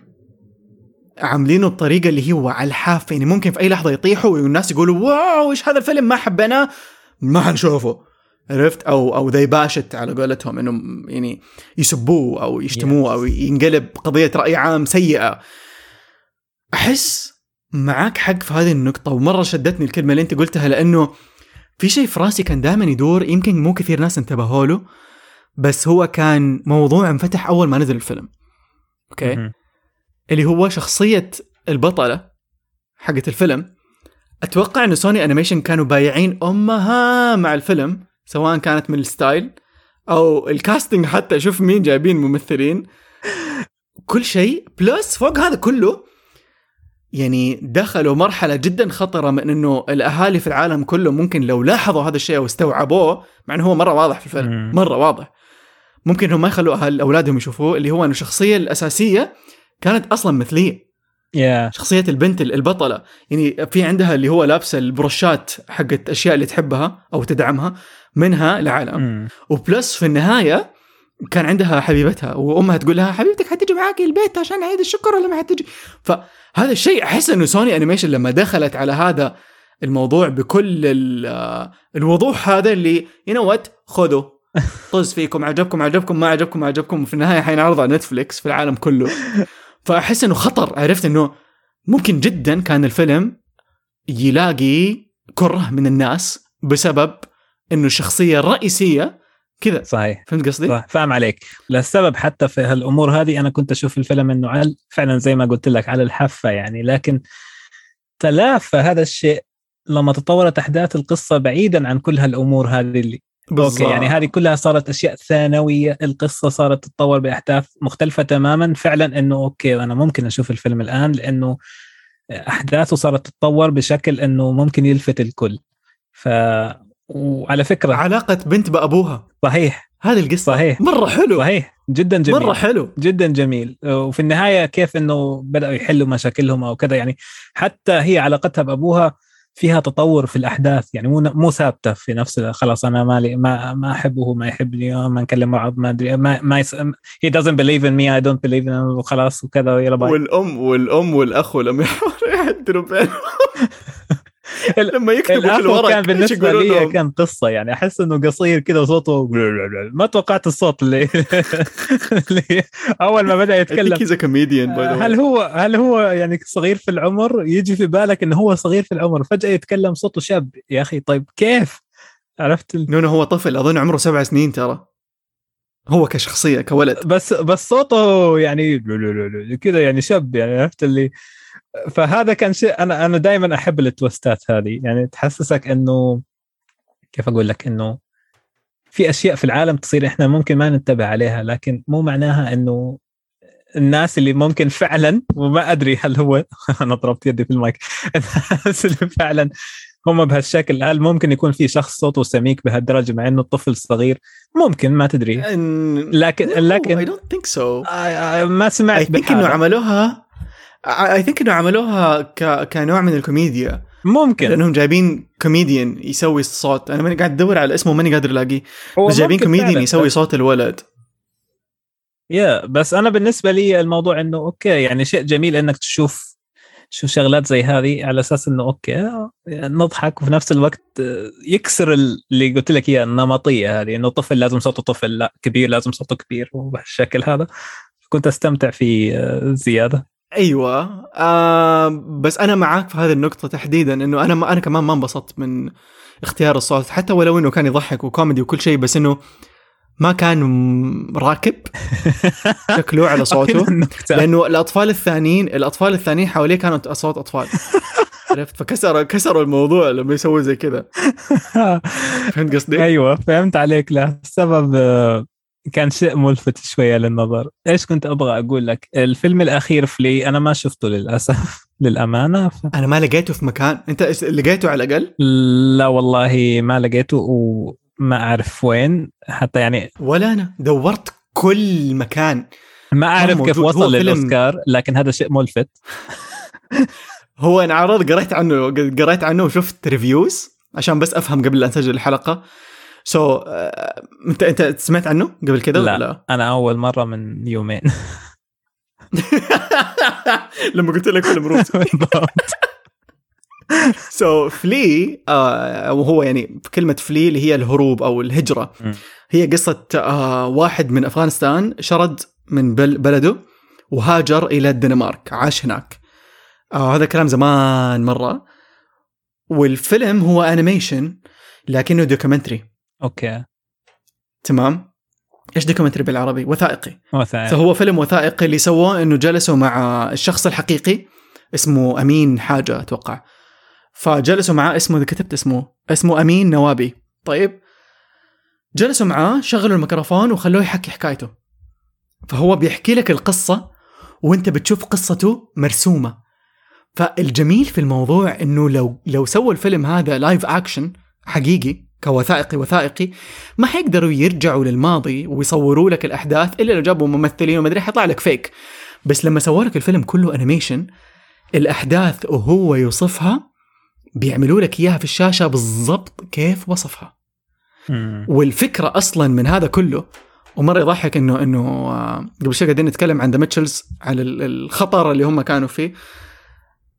عاملينه بطريقة اللي هو على الحافة يعني ممكن في أي لحظة يطيحوا والناس يقولوا wow إيش هذا الفيلم؟ ما حبيناه. ما حنشوفه. عرفت؟ أو أو ذي باشت على قولتهم انه يعني يسبوه أو يشتموه أو ينقلب قضية رأي عام سيئة. أحس معاك حق في هذه النقطة ومرة شدتني الكلمة اللي أنت قلتها لأنه في شيء في رأسي كان دائما يدور يمكن مو كثير ناس انتبهوا له بس هو كان موضوع انفتح أول ما نزل الفيلم. أوكي؟ اللي هو شخصية البطلة حقت الفيلم. أتوقع انه Sony Animation كانوا بايعين أمها مع الفيلم سواء كانت من ال style أو ال casting حتى. شوف مين جايبين ممثلين. كل شيء. plus فوق هذا كله يعني دخلوا مرحلة جدا خطرة من إنه الأهالي في العالم كله ممكن لو لاحظوا هذا الشيء واستوعبوه مع إنه هو مرة واضح في الفيلم. مرة واضح. ممكن إنهم ما يخلوا أهل أولادهم يشوفوه اللي هو إنه الشخصية الأساسية كانت أصلا مثلية. Yeah. شخصية البنت البطلة. يعني في عندها اللي هو لابسة البروشات حقت أشياء اللي تحبها أو تدعمها منها العلم و plus في النهاية كان عندها حبيبتها وأمها تقول لها حبيبتك حتجي معاكي البيت عشان عيد الشكر ولا ما حتجي؟ فهذا الشيء أحس إنه Sony Animation لما دخلت على هذا الموضوع بكل الوضوح هذا اللي you know what خذوا. طز فيكم عجبكم عجبكم ما عجبكم ما عجبكم. وفي النهاية حينعرض على نتفليكس في العالم كله. فأحس إنه خطر عرفت إنه ممكن جدا كان الفيلم يلاقي كره من الناس بسبب إنه الشخصيه الرئيسيه كذا. صحيح. فهمت قصدي؟ صح فاهم عليك. للسبب حتى في هالأمور هذه أنا كنت أشوف الفيلم إنه على فعلا زي ما قلت لك على الحافة يعني لكن تلافى هذا الشيء لما تطورت أحداث القصة بعيدا عن كل هالأمور هذه اللي بالضبط. okay يعني هذه كلها صارت أشياء ثانوية القصة صارت تتطور بأحداث مختلفة تماما. فعلا إنه okay أنا ممكن أشوف الفيلم الآن لأنه أحداثه صارت تتطور بشكل إنه ممكن يلفت الكل. ف وعلى فكرة علاقة بنت بأبوها. صحيح. هذه القصة. صحيح. مرة حلو. صحيح. جدا جميل. مرة حلو. جدا جميل. وفي النهاية كيف إنه بدأوا يحلوا مشاكلهم أو كذا يعني حتى هي علاقتها بأبوها فيها تطور في الأحداث يعني مو مو ثابتة في نفس خلاص أنا مالي ما ما أحبه ما يحبني ما نكلم بعض ما أدري ما ما يس... he doesn't believe in me I don't believe in him وخلاص وكذا ويلا باي والأم والأم والأخ لما يحاولوا يعدلوا بينهم لما يكتبوا في الورق كان بالنسبة لي كان قصة يعني أحس إنه قصير كذا وصوته ما توقعت الصوت اللي, اللي أول ما بدأ يتكلم. هل هو هل هو يعني صغير في العمر؟ يجي في بالك إنه هو صغير في العمر فجأة يتكلم صوته شاب. يا أخي طيب كيف؟ عرفت ال... نونو هو طفل أظن عمره سبع سنين ترى. هو كشخصية كولد. بس بس صوته يعني كذا يعني شاب يعني عرفت اللي فهذا كان شيء أنا أنا دائما أحب التوستات هذه. يعني تحسسك انه كيف أقول لك؟ إنه في أشياء في العالم تصير إحنا ممكن ما ننتبه عليها لكن مو معناها إنه الناس اللي ممكن فعلا وما أدري هل هو أنا ضربت يدي في المايك. الناس اللي فعلا هم بهالشكل هل ممكن يكون في شخص صوته سميك بهالدرجة مع إنه الطفل صغير؟ ممكن ما تدري. لكن لكن I don't think so ما سمعت I think إنه عملوها I think إنه عملوها ك... كنوع من الكوميديا. ممكن. لأنهم جايبين كوميديان يسوي الصوت أنا ماني قاعد أدور على اسمه ماني قادر ألاقيه. بس جايبين كوميديان يسوي صوت الولد. yeah بس أنا بالنسبة لي الموضوع إنه okay يعني شيء جميل إنك تشوف شو شغلات زي هذه على أساس إنه okay نضحك وفي نفس الوقت يكسر اللي قلت لك إياه النمطية هذه إنه طفل لازم صوته طفل لا كبير لازم صوته كبير وبهالشكل هذا. كنت أستمتع فيه زيادة. أيوه. آه بس أنا معاك في هذه النقطة تحديدا إنه أنا ما أنا كمان ما انبسطت من اختيار الصوت حتى ولو إنه كان يضحك وكوميدي وكل شيء بس إنه ما كان راكب شكله على صوته لأنه الأطفال الثانيين الأطفال الثانيين حواليه كانوا اصوات أطفال. عرفت؟ فكسروا كسروا الموضوع لما يسوي زي كذا. فهمت قصدي؟ أيوه فهمت عليك. لا السبب كان شيء ملفت شوية للنظر. إيش كنت أبغى أقول لك؟ الفيلم الأخير فلي أنا ما شفته للأسف للأمانة. ف... أنا ما لقيته في مكان. أنت لقيته على الأقل؟ لا والله ما لقيته وما أعرف وين. حتى يعني ولا أنا. دورت كل مكان. ما أعرف كيف وصل فيلم- للأوسكار لكن هذا شيء ملفت. هو أنا عرض قريت عنه قريت عنه وشفت reviews عشان بس أفهم قبل لا اسجل الحلقة. so so, انت انت سمعت عنه قبل كذا لا. ولا؟ أنا أول مرة من يومين. لما قلت لك فيلم بالضبط. so Flee آه وهو يعني كلمة flee اللي هي الهروب أو الهجرة. هي قصة آه واحد من أفغانستان شرد من بل بلده وهاجر إلى الدنمارك عاش هناك. آه هذا كلام زمان مرة. والفيلم هو animation لكنه documentary okay. تمام؟ إيش documentary بالعربي؟ وثائقي. وثائق فهو فيلم وثائقي اللي سووه إنه جلسوا مع الشخص الحقيقي اسمه أمين حاجة أتوقع. فجلسوا معاه اسمه كتبت اسمه اسمه أمين نوابي. طيب. جلسوا معاه شغلوا الميكروفون وخلوه يحكي حكايته. فهو بيحكي لك القصة وأنت بتشوف قصته مرسومة. فالجميل في الموضوع إنه لو لو سووا الفيلم هذا live action حقيقي كوثائقي وثائقي ما حيقدروا يرجعوا للماضي ويصوروا لك الأحداث إلا لو جابوا ممثلين وما أدري حيطلع لك فيك بس لما سووا لك الفيلم كله animation الأحداث وهو يوصفها بيعملوا لك إياها في الشاشة بالضبط كيف وصفها. والفكرة أصلا من هذا كله ومرة يضحك إنه إنه آه، قبل شوي قاعدين نتكلم عن The Mitchells على ال- الخطر اللي هم كانوا فيه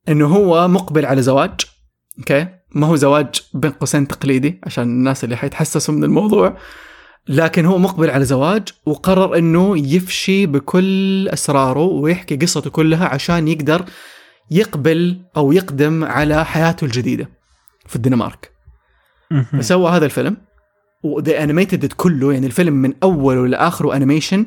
إنه هو مقبل على زواج okay ما هو زواج بين قوسين تقليدي عشان الناس اللي حيتحسسوا من الموضوع لكن هو مقبل على زواج وقرر إنه يفشي بكل أسراره ويحكي قصته كلها عشان يقدر يقبل أو يقدم على حياته الجديدة في الدنمارك. فسوى هذا الفيلم وذا animated كله يعني الفيلم من اوله لاخره animation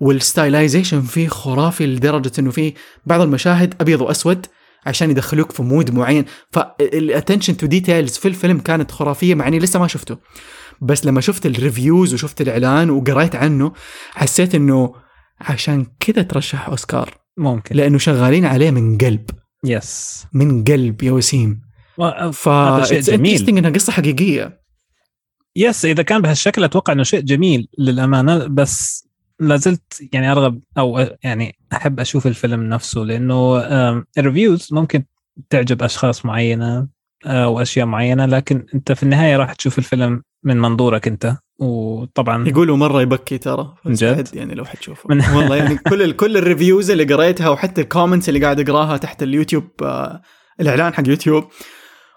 وال stylization فيه خرافي لدرجة إنه فيه بعض المشاهد أبيض وأسود عشان يدخلوك في mood معين. فال attention to details في الفيلم كانت خرافية مع إني لسه ما شفته. بس لما شفت ال reviews وشفت الإعلان وقريت عنه حسيت إنه عشان كذا ترشح أوسكار. ممكن. لأنه شغالين عليه من قلب. yes من قلب يا وسيم. ف جميل. إنها قصة حقيقية. yes إذا كان بهالشكل أتوقع إنه شيء جميل للأمانة بس لازلت يعني أرغب أو يعني أحب أشوف الفيلم نفسه لأنه ال reviews ممكن تعجب أشخاص معينة آه، واشياء معينة لكن أنت في النهاية راح تشوف الفيلم من منظورك أنت وطبعا يقولوا مرة يبكي ترى جد؟ يعني لو حتشوفه من- والله يعني كل ال كل ال reviews اللي قريتها وحتى ال comments اللي قاعد أقراها تحت اليوتيوب آه الإعلان حق يوتيوب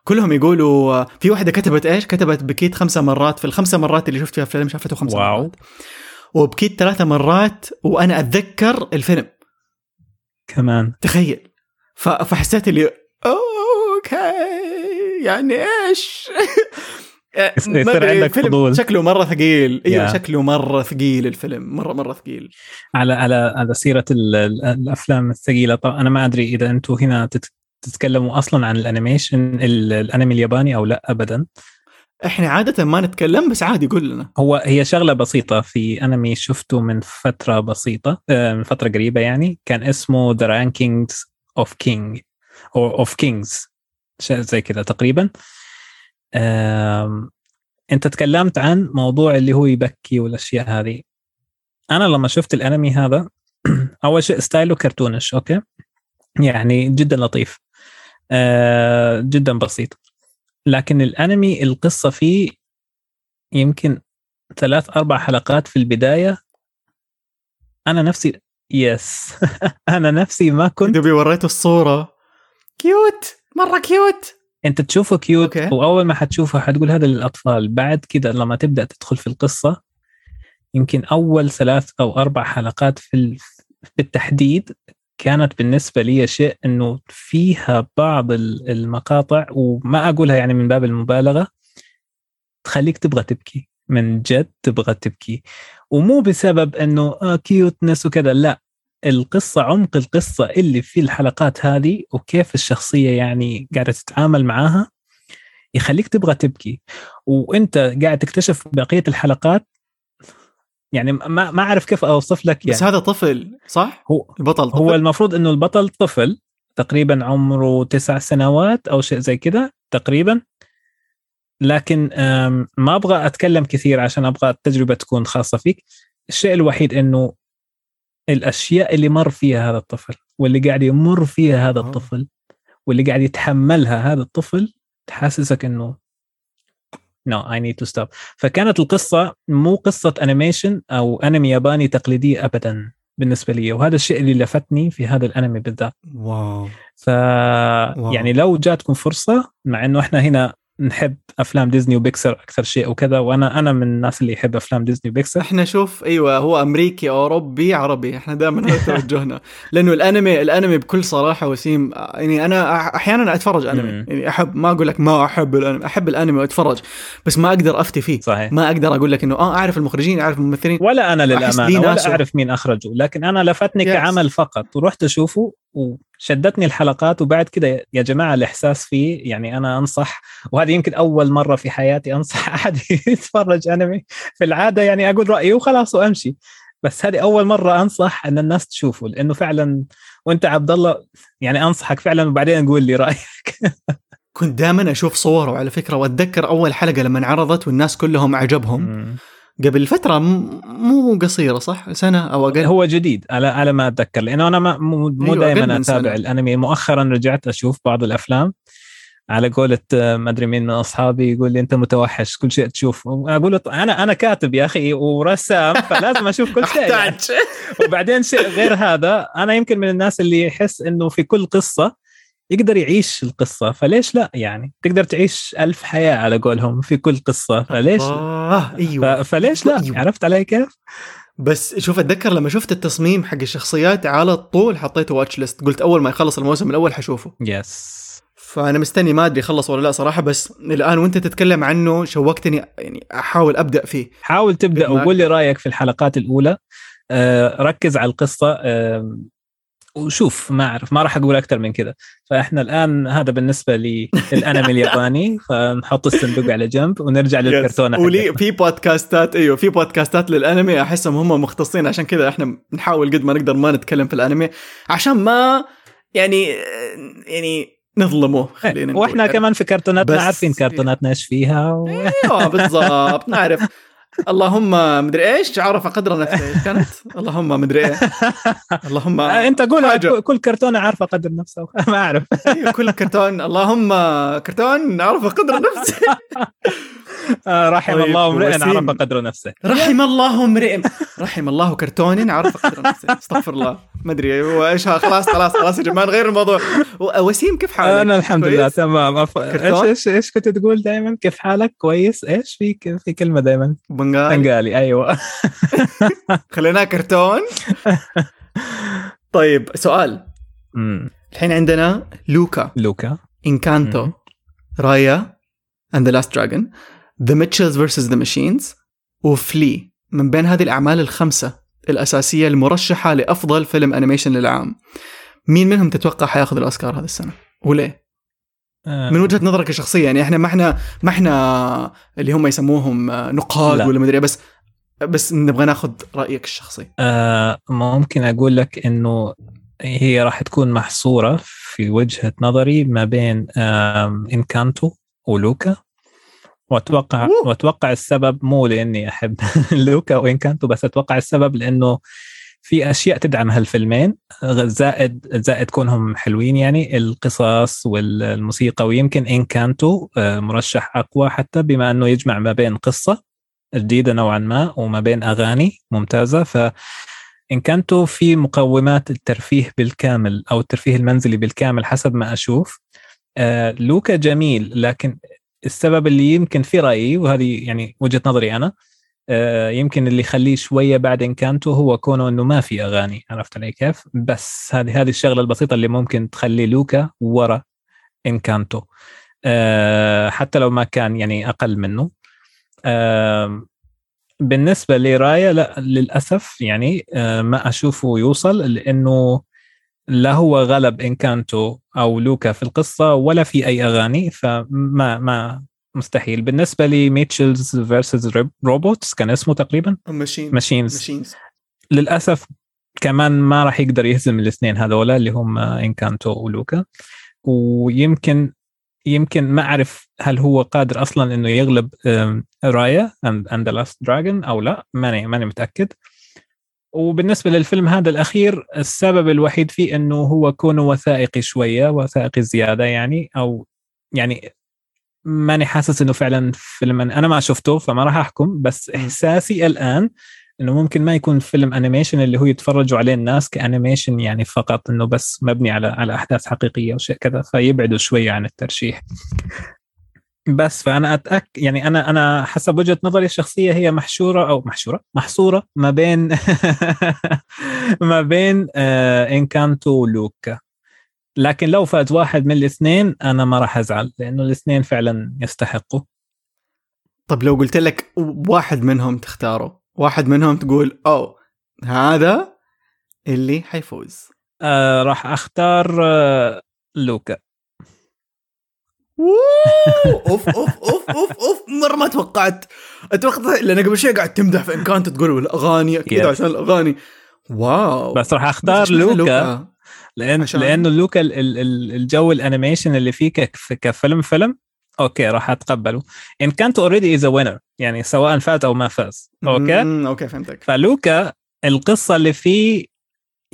كلهم يقولوا آه في واحدة كتبت إيش؟ كتبت بكيت خمسة مرات في الخمسة مرات اللي شفت فيها الفيلم شافته خمسة wow. مرات وبكيت ثلاثة مرات وأنا أتذكر الفيلم. كمان. تخيل. فحسيت اللي okay يعني إيش؟ ما يصير عندك فضول. شكله مرة ثقيل. أيوه يا. شكله مرة ثقيل الفيلم مره مرة ثقيل. على على على سيرة ال- ال- الأفلام الثقيلة. طبعا أنا ما أدري إذا أنتم هنا تت- تتكلموا أصلا عن ال animation ال- الانمي الياباني أو لا ابدا. إحنا عادة ما نتكلم بس عادي قول لنا. هو هي شغلة بسيطة في أنمي شفته من فترة بسيطة آه، من فترة قريبة يعني. كان اسمه The Rankings of King أو of Kings زي كذا تقريبا. أنت تكلمت عن موضوع اللي هو يبكي والأشياء هذه. أنا لما شفت الأنمي هذا أول شيء ستايله cartoonish okay؟ يعني جدا لطيف. آه، جدا بسيط. لكن الانمي القصة فيه يمكن ثلاث أربع حلقات في البداية. أنا نفسي yes. أنا نفسي ما كنت دوبي وريته الصورة. cute! مرة cute! أنت تشوفه cute okay. وأول ما حتشوفه حتقول هذا للأطفال. بعد كده لما تبدأ تدخل في القصة يمكن أول ثلاث أو أربع حلقات في ال- في التحديد كانت بالنسبة لي شيء إنه فيها بعض ال- المقاطع وما أقولها يعني من باب المبالغة تخليك تبغى تبكي. من جد تبغى تبكي. ومو بسبب إنه آه كيوتنس وكذا لا. القصة عمق القصة اللي في الحلقات هذه وكيف الشخصية يعني قاعدة تتعامل معاها يخليك تبغى تبكي. وإنت قاعد تكتشف بقية الحلقات يعني ما ما أعرف كيف أوصف لك يعني بس هذا طفل صح؟ هو البطل طفل هو المفروض إنه البطل طفل تقريبا عمره تسع سنوات أو شيء زي كذا تقريبا لكن ما أبغى أتكلم كثير عشان أبغى التجربة تكون خاصة فيك الشيء الوحيد إنه الأشياء اللي مر فيها هذا الطفل واللي قاعد يمر فيها هذا. الطفل واللي قاعد يتحملها هذا الطفل تحسسك إنه no I need to stop فكانت القصة مو قصة animation أو انمي ياباني تقليديه ابدا بالنسبة لي وهذا الشيء اللي لفتني في هذا الانمي بالذات. wow. ف يعني لو جاتكم فرصة مع إنه إحنا هنا نحب أفلام ديزني وبيكسر أكثر شيء وكذا وأنا أنا من الناس اللي يحب أفلام ديزني وبيكسر إحنا شوف أيوه هو أمريكي أوروبي عربي إحنا دائما هذا توجهنا لأنه الأنمي الأنمي بكل صراحة وسيم يعني أنا أحيانا أتفرج أنمي. يعني أحب ما أقول لك ما أحب الأنمي أحب الأنمي وأتفرج بس ما أقدر أفتي فيه صحيح ما أقدر أقول لك إنه آه أعرف المخرجين أعرف الممثلين ولا أنا للأمانة ولا. أعرف مين أخرجه لكن أنا لفتني Yes. كعمل فقط ورحت أشوفه وشدتني الحلقات وبعد كده يا جماعة الإحساس فيه يعني أنا أنصح وهذه يمكن أول مرة في حياتي أنصح أحد يتفرج أنمي. في العادة يعني أقول رأيي وخلاص وأمشي. بس هذه أول مرة أنصح إن الناس تشوفه لأنه فعلا وأنت عبد الله يعني أنصحك فعلا وبعدين قول لي رأيك. كنت دائما أشوف صوره على فكرة وأتذكر أول حلقة لما انعرضت والناس كلهم عجبهم قبل فترة مو قصيرة صح؟ سنة أو أقل؟ هو جديد على على ما أتذكر لأنه أنا ما مو, مو أيوة، دائما أتابع سنة. الأنمي. مؤخرا رجعت أشوف بعض الأفلام. على قولة آه، ما أدري مين من أصحابي يقول لي أنت متوحش كل شيء تشوف. أقول له أنا أنا كاتب يا أخي ورسام فلازم أشوف كل شيء يعني. أحتاج. وبعدين شيء غير هذا أنا يمكن من الناس اللي يحس إنه في كل قصة يقدر يعيش القصة فليش لا يعني؟ تقدر تعيش ألف حياة على قولهم في كل قصة فليش ف- أيوه فليش لا؟ أيوة. عرفت علي كيف؟ بس شوف أتذكر لما شفت التصميم حق الشخصيات على طول حطيته واتش ليست قلت أول ما يخلص الموسم الأول حشوفه. يس فأنا مستني ما أدري خلص ولا لا صراحة بس الآن وأنت تتكلم عنه شوقتني يعني أحاول أبدأ فيه. حاول تبدأ. وقول لي رأيك في الحلقات الأولى. آه، ركز على القصة. آه، وشوف ما أعرف ما راح أقول أكثر من كذا فإحنا الآن هذا بالنسبة للانمي الياباني فنحط الصندوق على جنب ونرجع للكرتونة ولي. في بودكاستات أيوه في بودكاستات للأنمي أحسهم هم مختصين عشان كذا إحنا بنحاول قد ما نقدر ما نتكلم في الأنمي عشان ما يعني يعني نظلمه خلينا نقول وإحنا. كمان في كرتوناتنا عارفين كرتوناتنا إيش فيها و... أيوه بالضبط نعرف اللهم مدري إيش؟ عرف قدر نفسه. إيش كانت؟ اللهم مدري إيه. اللهم آه، أنت قول. كل كرتونه عارفه قدر نفسها ما أعرف. أيوة، كل كرتون. اللهم كرتون عرف قدر نفسه. رحم طيب، الله امرئ. عرف قدر نفسه. رحم الله امرئ رحم الله كرتون عرف قدر نفسه. استغفر الله. ما أدري هو إيش خلاص خلاص خلاص يا جماعة نغير الموضوع. و- وسيم كيف حالك؟ أنا الحمد لله؟ تمام. أف... إيش كرتون؟ إيش إيش كنت تقول دائما كيف حالك؟ كويس. إيش في في كلمة دائما بنغال بنغالي أيوه. خليناه كرتون. طيب سؤال. مم. الحين عندنا Luca. Luca. Encanto. Raya. and the Last Dragon The Mitchells versus the Machines و Flee من بين هذه الأعمال الخمسة الأساسية المرشحة لأفضل فيلم animation للعام. مين منهم تتوقع حياخذ الأوسكار هذه السنة؟ وليه؟ آه، من وجهة نظرك الشخصيه يعني إحنا ما إحنا ما إحنا اللي هم يسموهم آه، نقاد لا. ولا مدري إيه، بس بس نبغى ناخذ رأيك الشخصي. آه ممكن أقول لك إنه هي راح تكون محصورة في وجهة نظري ما بين آم، إنكانتو ولوكا. وأتوقع. وأتوقع السبب مو لأني أحب لوكا وانكانتو بس أتوقع السبب لأنه في أشياء تدعم هالفيلمين. زائد زائد كونهم حلوين يعني القصص والموسيقى ويمكن انكانتو آه، مرشح أقوى حتى بما أنه يجمع ما بين قصة جديدة نوعا ما وما بين أغاني ممتازة. ف إن كانتوا في مقومات الترفيه بالكامل أو الترفيه المنزلي بالكامل حسب ما أشوف. آه لوكا جميل لكن السبب اللي يمكن في رأيي وهذه يعني وجهة نظري أنا آه يمكن اللي يخليه شوية بعد إنكانتو هو كونه إنه ما في أغاني عرفت علي كيف؟ بس هذه هذه الشغلة البسيطة اللي ممكن تخلي لوكا ورا Encanto آه حتى لو ما كان يعني أقل منه بالنسبة ل Raya لا للأسف يعني آه ما أشوفه يوصل لأنه لا هو غلب Encanto أو Luca في القصة ولا في أي أغاني فما ما مستحيل. بالنسبة لي Mitchells versus Robots كان اسمه تقريبا؟ Machine. Machines. Machines. للأسف كمان ما راح يقدر يهزم الاثنين هذولا اللي هم Encanto و Luca. ويمكن يمكن ما أعرف هل هو قادر أصلا إنه يغلب Raya and the Last Dragon أو لا ماني ماني متأكد. وبالنسبة للفيلم هذا الأخير السبب الوحيد فيه إنه هو كونه وثائقي شوية وثائقي زيادة يعني أو يعني ماني حاسس إنه فعلا فيلم أنا ما شفته فما راح أحكم بس. إحساسي الآن إنه ممكن ما يكون فيلم animation اللي هو يتفرجوا عليه الناس ك animation يعني فقط إنه بس مبني على على أحداث حقيقية وشيء كذا فيبعدوا شوية عن الترشيح بس فأنا اتاكد يعني أنا أنا حسب وجهة نظري الشخصية هي محشورة أو محشورة محصورة ما بين ما بين آه إنكانتو ولوكا. لكن لو فاز واحد من الاثنين أنا ما راح أزعل لأنه الاثنين فعلا يستحقوا. طب لو قلت لك واحد منهم تختاره واحد منهم تقول أوه هذا اللي حيفوز. آه راح أختار آه لوكا. أوف أوف أوف أوف أوف مرة ما توقعت. أتوقع لأن قبل شوي قاعد تمدح في إنكانتو تقول الأغاني أكيد. عشان الأغاني. wow. بس راح أختار معنى لوكا لأن عشان؟ لأنه لوكا ال- ال- ال- الجو ال animation اللي فيه كف- كفيلم فيلم okay راح أتقبله. إنكانتو already is winner يعني سواء فاز أو ما فاز okay؟ مم، okay فهمتك. فلوكا القصة اللي فيه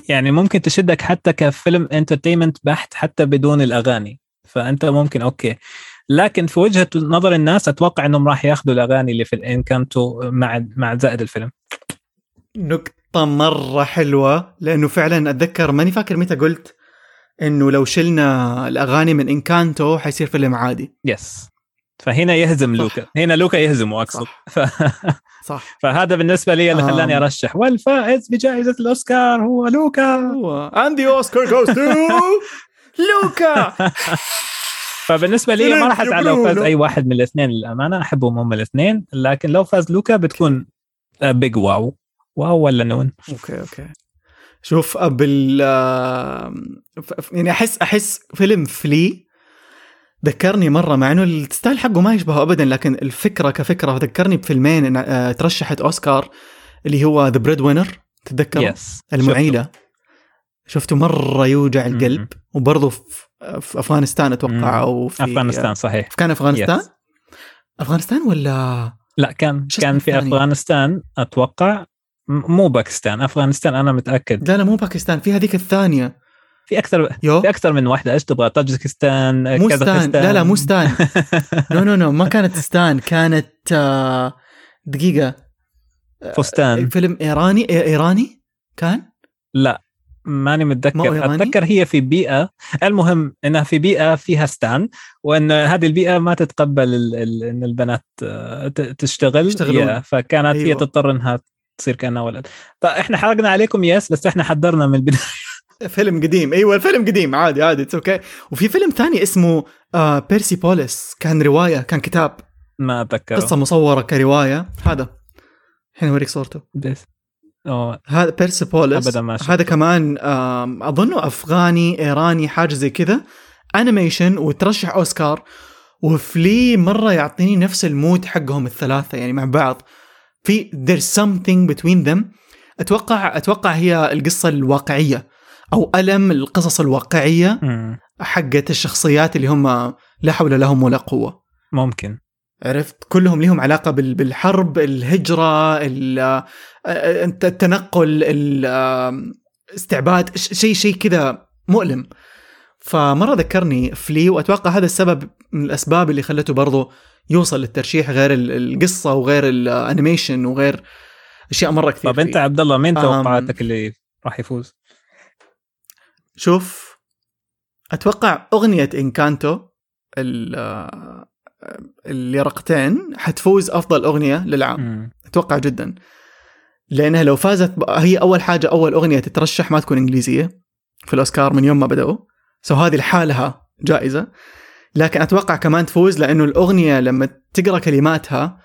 يعني ممكن تشدك حتى كفيلم entertainment بحت حتى بدون الأغاني. فأنت ممكن okay. لكن في وجهة نظر الناس أتوقع إنهم راح يأخذوا الأغاني اللي في الإنكانتو مع مع زائد الفيلم. نقطة مرة حلوة لأنه فعلا أتذكر ماني فاكر متى قلت إنه لو شلنا الأغاني من إنكانتو حيصير فيلم عادي. yes فهنا يهزم صح. لوكا هنا لوكا يهزمه أقصد. صح. ف... صح. فهذا بالنسبة لي اللي خلاني. أرشح. والفائز بجائزة الأوسكار هو لوكا. هو. And the Oscar goes to لوكا! فبالنسبة لي ما راح أزعل لو فاز. أي واحد من الاثنين للأمانة. أحبهم هم الاثنين لكن لو فاز لوكا بتكون big wow wow ولا none؟ okay okay. شوف بال يعني أحس أحس فيلم فلي ذكرني مرة مع إنه ال style حقه ما يشبهه ابدا لكن الفكرة كفكرة ذكرني بفيلمين آه، ترشحت أوسكار اللي هو The Breadwinner تتذكر yes المعيلة. شفته مرة يوجع القلب وبرضه في, أفغانستان. أتوقع أو في أفغانستان صحيح. كان أفغانستان؟ Yes. أفغانستان ولا؟ لا كان كان في؟ أفغانستان أتوقع. مو باكستان أفغانستان أنا متأكد. لا لا مو باكستان في هذيك الثانية. في أكثر you. في أكثر من واحدة إيش تبغى؟ طاجكستان مو ستان. كازاخستان لا لا مو ستان. no no no ما كانت ستان كانت آه، دقيقة. فستان. فيلم إيراني؟ إيراني كان؟ لا. ماني متذكر؟ أتذكر هي في بيئة المهم إنها في بيئة فيها ستان وإن هذه البيئة ما تتقبل ال... ال... إن البنات آه، تشتغل. فكانت هي أيوة. تضطر إنها تصير كأنها ولد. فإحنا حرقنا عليكم yes بس إحنا حضرنا من البداية. فيلم قديم. أيوه الفيلم قديم. عادي عادي okay وفي فيلم ثاني اسمه آه بيرسيبوليس كان رواية كان كتاب. ما اتذكر قصة مصورة كرواية. هذا. الحين أوريك صورته. بس أوه. هذا بيرسيبوليس أبداً ما. هذا كمان أظنه أفغاني إيراني حاجة زي كذا animation وترشح أوسكار وفلي مرة يعطيني نفس ال mood حقهم الثلاثة يعني مع بعض في there's something between them أتوقع أتوقع هي القصة الواقعية أو ألم القصص الواقعية. حقت الشخصيات اللي هم لا حول لهم ولا قوة ممكن عرفت كلهم لهم علاقة بال- بالحرب الهجرة ال- آه، التنقل الاستعباد شيء شيء كذا مؤلم فمرة ذكرني فلي وأتوقع هذا السبب من الأسباب اللي خلته برضو يوصل للترشيح غير ال- القصة وغير الأنيميشن وغير أشياء مرة كثير طب فيه. عبد الله مين. توقعاتك اللي راح يفوز؟ شوف أتوقع أغنية إنكانتو آه، اليرقتين حتفوز أفضل أغنية للعام. مم. أتوقع جدا. لأنها لو فازت هي أول حاجة أول أغنية تترشح ما تكون إنجليزية في الأوسكار من يوم ما بدأوا. سو هذه لحالها جائزة. لكن أتوقع كمان تفوز لأنه الأغنية لما تقرأ كلماتها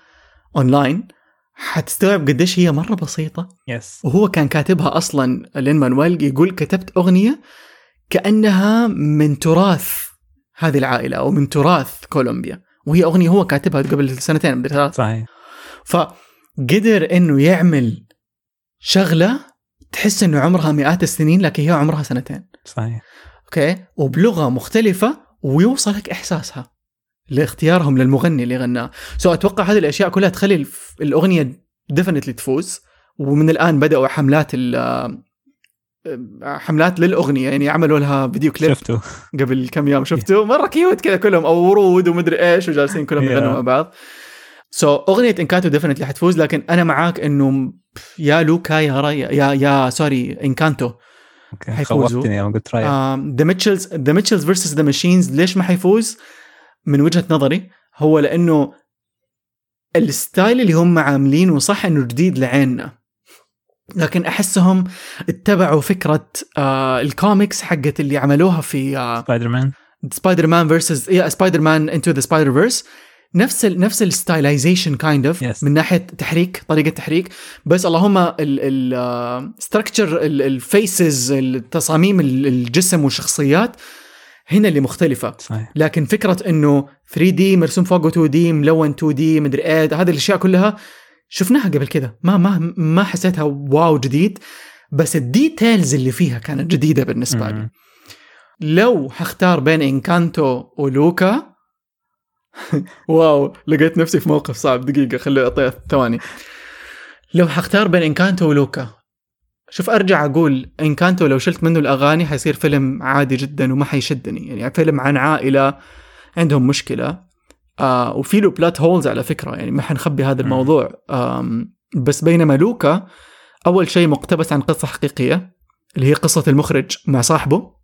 اونلاين حتستوعب قديش هي مرة بسيطة. yes وهو كان كاتبها أصلا لين مانويل يقول كتبت أغنية كأنها من تراث هذه العائلة أو من تراث كولومبيا. وهي أغنية هو كاتبها قبل سنتين مدري ثلاث صحيح. فقدر إنه يعمل شغلة تحس إنه عمرها مئات السنين لكن هي عمرها سنتين. صحيح. okay؟ وبلغة مختلفة ويوصلك إحساسها لاختيارهم للمغني اللي غناه. so أتوقع هذه الأشياء كلها تخلي الأغنية definitely تفوز. ومن الآن بدأوا حملات حملات للأغنية يعني عملوا لها فيديو كليب شفتوا. قبل كم يوم. شفته مرة cute كذا كلهم أو ورود ومدري إيش وجالسين كلهم. يغنوا مع بعض. so so, أغنية إنكانتو definitely حتفوز لكن أنا معاك إنه يا لوكا يا رايا يا يا sorry إنكانتو حيفوزوا. The Mitchells The Mitchells versus the Machines ليش ما حيفوز؟ من وجهة نظري هو لأنه ال style اللي هم عاملينه صح إنه جديد لعيننا. لكن أحسهم اتبعوا فكرة آه الكوميكس حقت اللي عملوها في آه Spider-Man Spider-Man Verse يا Spider-Man Into the Spider-Verse نفس ال نفس ال stylization kind of Yes. من ناحية تحريك طريقة تحريك. بس اللهم ال structure ال faces التصاميم ال- الجسم والشخصيات هنا اللي مختلفة. صحيح. لكن فكرة إنه 3 D مرسوم فوقه 2 D ملون 2 D مدري إيه هذه الأشياء كلها شفناها قبل كده. ما ما ما حسيتها wow جديد بس ال details اللي فيها كانت جديدة بالنسبة لي. لو حختار بين إنكانتو ولوكا wow لقيت نفسي في موقف صعب. دقيقة خلي أعطيها ثواني. لو حختار بين إنكانتو ولوكا شوف أرجع أقول إنكانتو لو شلت منه الأغاني حيصير فيلم عادي جدا وما حيشدني. يعني فيلم عن عائلة عندهم مشكلة. آه وفي له بلات هولز على فكرة يعني ما حنخبي هذا. الموضوع. بس بينما لوكا أول شيء مقتبس عن قصة حقيقية اللي هي قصة المخرج مع صاحبه.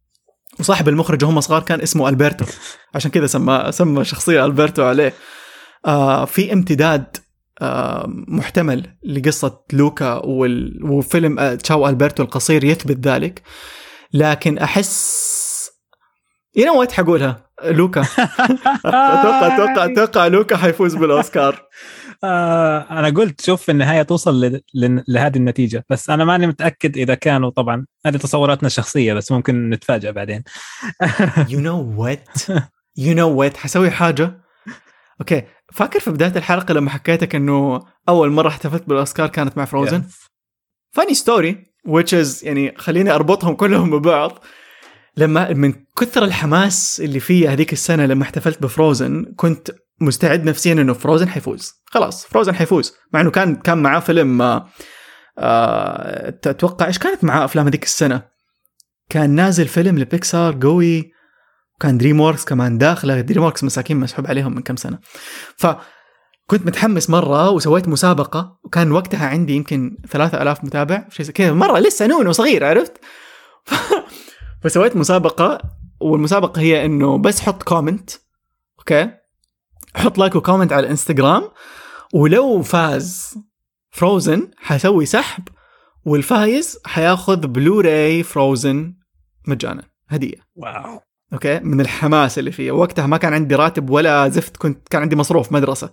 وصاحب المخرج وهم صغار كان اسمه ألبرتو. عشان كذا سمى سمى شخصية ألبرتو عليه. آه في امتداد آه محتمل لقصة لوكا وال... وفيلم آه تشاو ألبرتو القصير يثبت ذلك. لكن أحس you know what حقولها؟ لوكا. أتوقع أتوقع أتوقع لوكا حيفوز بالأوسكار. آه أنا قلت شوف في النهاية توصل ل... ل... لهذه النتيجة بس أنا ماني متأكد إذا كانوا طبعا. هذه تصوراتنا الشخصية بس ممكن نتفاجئ بعدين. you know what You know what حسوي حاجة. okay فاكر في بداية الحلقة لما حكيتك إنه أول مرة احتفلت بالأوسكار كانت مع فروزن؟ funny story which is يعني خليني أربطهم كلهم ببعض. لما من كثر الحماس اللي فيه هذيك السنة لما احتفلت بفروزن كنت مستعد نفسيا إنه فروزن حيفوز. خلاص فروزن حيفوز. مع إنه كان كان معاه فيلم آه آه أتوقع إيش كانت معاه أفلام هذيك السنة؟ كان نازل فيلم لبيكسار قوي. وكان دريم ووركس كمان داخله. دريم ووركس مساكين مسحوب عليهم من كم سنة. فكنت متحمس مرة وسويت مسابقة. وكان وقتها عندي يمكن 3000 متابع شيء كذا. مرة لسه نون وصغير عرفت؟ فسويت مسابقة والمسابقة هي إنه بس حط comment أوكي؟ حط like و comment على الانستغرام ولو فاز فروزن حسوي سحب والفايز حياخذ بلوراي فروزن مجانا هدية. واو. أوكي؟ من الحماس اللي فيه وقتها ما كان عندي راتب ولا زفت كنت كان عندي مصروف مدرسة.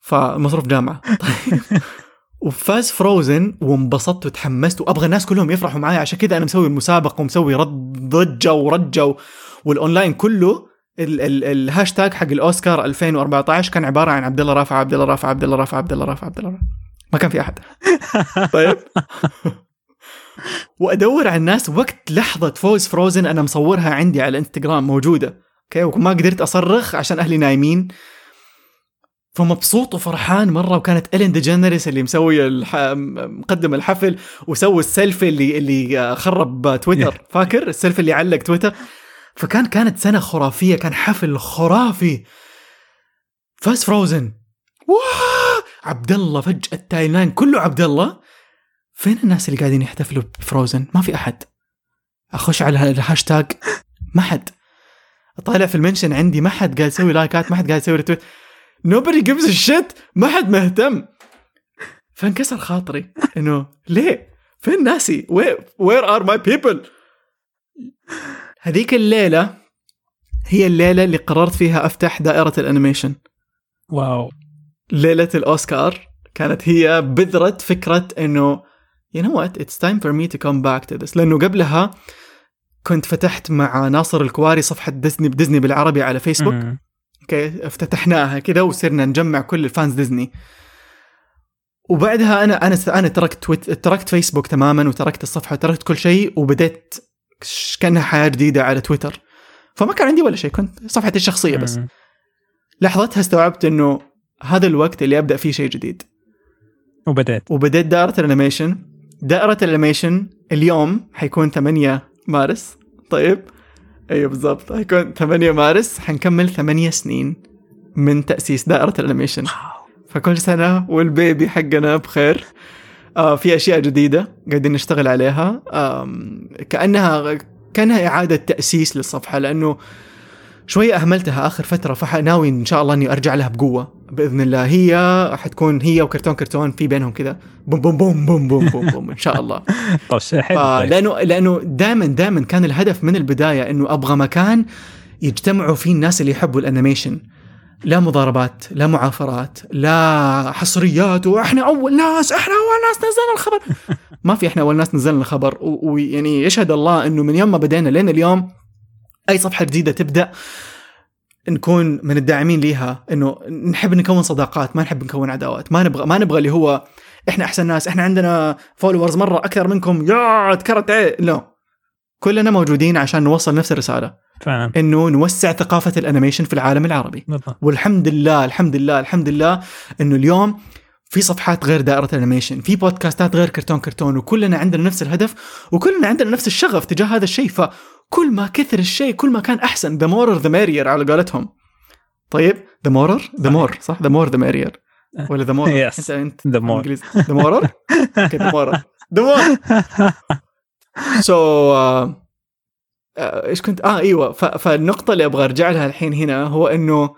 فمصروف جامعة. طيب وفاز فروزن وانبسطت وتحمست وأبغى الناس كلهم يفرحوا معي عشان كذا أنا مسوي المسابقة ومسوي رد ضجة ورجة والأونلاين كله. ال- ال- الهاشتاج حق الأوسكار 2014 كان عبارة عن عبد الله رافع عبد الله رافع عبد الله رافع عبد الله رافع عبد الله رافع. ما كان في أحد. طيب. وأدور على الناس وقت لحظة فوز فروزن أنا مصورها عندي على الانستغرام موجودة. أوكي؟ وما قدرت أصرخ عشان أهلي نايمين. فمبسوط وفرحان مرة وكانت إلين دي جينيريس اللي مسوي الح... مقدم الحفل وسوى السيلفي اللي اللي خرب تويتر. فاكر؟ السيلفي اللي علق تويتر؟ فكان كانت سنة خرافية كان حفل خرافي. فاز فروزن. عبد الله فجأة ال timeline كله عبد الله فين الناس اللي قاعدين يحتفلوا بفروزن؟ ما في أحد. أخش على الهاشتاج. ما حد. اطالع في ال mention عندي ما حد قاعد يسوي لايكات ما حد قاعد يسوي retweet. Nobody gives a shit. ما حد مهتم. فانكسر خاطري. إنه ليه؟ فين ناسي؟ Where, where are my people? هذيك الليلة هي الليلة اللي قررت فيها أفتح دائرة الأنيميشن. واو. ليلة الأوسكار كانت هي بذرة فكرة إنه you know what? It's time for me to come back to this. لأنه قبلها كنت فتحت مع ناصر الكواري صفحة ديزني بديزني بالعربي على فيسبوك افتتحناها كذا وصرنا نجمع كل ال fans ديزني. وبعدها أنا أنا أنا تركت تويت تركت فيسبوك تماما وتركت الصفحة وتركت كل شيء وبديت كأنها حياة جديدة على تويتر. فما كان عندي ولا شيء كنت صفحتي الشخصية بس. لحظتها استوعبت إنه هذا الوقت اللي أبدأ فيه شيء جديد. وبدأت. وبديت دائرة الانيميشن. دائرة الانيميشن اليوم حيكون 8 مارس. طيب. أيوه بالضبط. حيكون 8 مارس حنكمل 8 سنين من تأسيس دائرة الانيميشن. فكل سنة وال baby حقنا بخير. آه في أشياء جديدة قاعدين نشتغل عليها. آم، كأنها كأنها إعادة تأسيس للصفحة لأنه شوية أهملتها آخر فترة فناوي إن شاء الله إني أرجع لها بقوة. بإذن الله هي حتكون هي وكرتون كرتون في بينهم كذا boom boom boom boom boom boom, boom إن شاء الله. شيء حلو. آه طيب. لأنه لأنه دائما دائما كان الهدف من البداية إنه أبغى مكان يجتمعوا فيه الناس اللي يحبوا الأنيميشن. لا مضاربات لا معافرات لا حصريات وإحنا أول ناس إحنا أول ناس نزلنا الخبر. ما في إحنا أول ناس نزلنا الخبر. ويعني يشهد الله إنه من يوم ما بدينا لين اليوم أي صفحة جديدة تبدأ. نكون من الداعمين ليها إنه نحب نكون صداقات ما نحب نكون عداوات ما نبغى ما نبغى اللي هو إحنا أحسن ناس إحنا عندنا followers مرة أكثر منكم يا تكرت إيه لا كلنا موجودين عشان نوصل نفس الرسالة. فعلا. إنه نوسع ثقافة الأنيميشن في العالم العربي. بالضبط. والحمد لله الحمد لله الحمد لله إنه اليوم في صفحات غير دائرة الأنيميشن، في بودكاستات غير كرتون كرتون وكلنا عندنا نفس الهدف وكلنا عندنا نفس الشغف تجاه هذا الشيء. فكل ما كثر الشيء كل ما كان أحسن the more the merrier على قولتهم. طيب the more the more صح؟ the more the merrier ولا the more. انت أنت more. انجليزي the more the more the more so إيش كنت؟ آه إيوه. ف... فالنقطة اللي أبغى أرجع لها الحين هنا هو إنه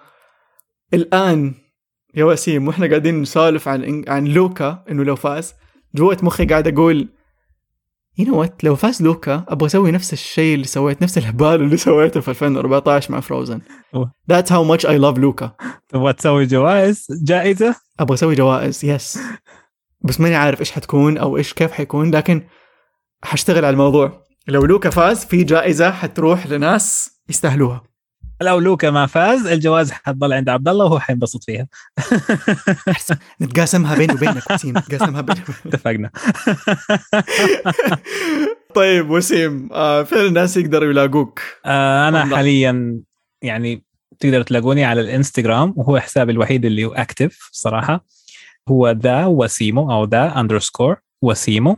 الآن يا وسيم وإحنا قاعدين نسولف عن عن لوكا إنه لو فاز جوة مخي قاعد أقول you know what لو فاز لوكا أبغى أسوي نفس الشيء اللي سويت نفس الهبال اللي سويته في 2014 مع فروزن. That's how much I love لوكا تبغى تسوي جوائز؟ جائزة؟ أبغى أسوي جوائز yes بس ماني عارف إيش حتكون أو إيش كيف حيكون لكن حاشتغل على الموضوع. لو لوكا فاز في جائزة حتروح لناس يستاهلوها. لو لوكا ما فاز الجوائز حتضل عند عبد الله وهو حينبسط فيها. نتقاسمها بيني وبينك وسيم نتقاسمها بيني وبينك. اتفقنا. طيب وسيم آه فين الناس يقدروا يلاقوك. آه أنا. حاليا يعني تقدروا تلاقوني على الإنستغرام وهو حسابي الوحيد اللي هو active صراحة. هو the وسيمو أو the underscore وسيمو.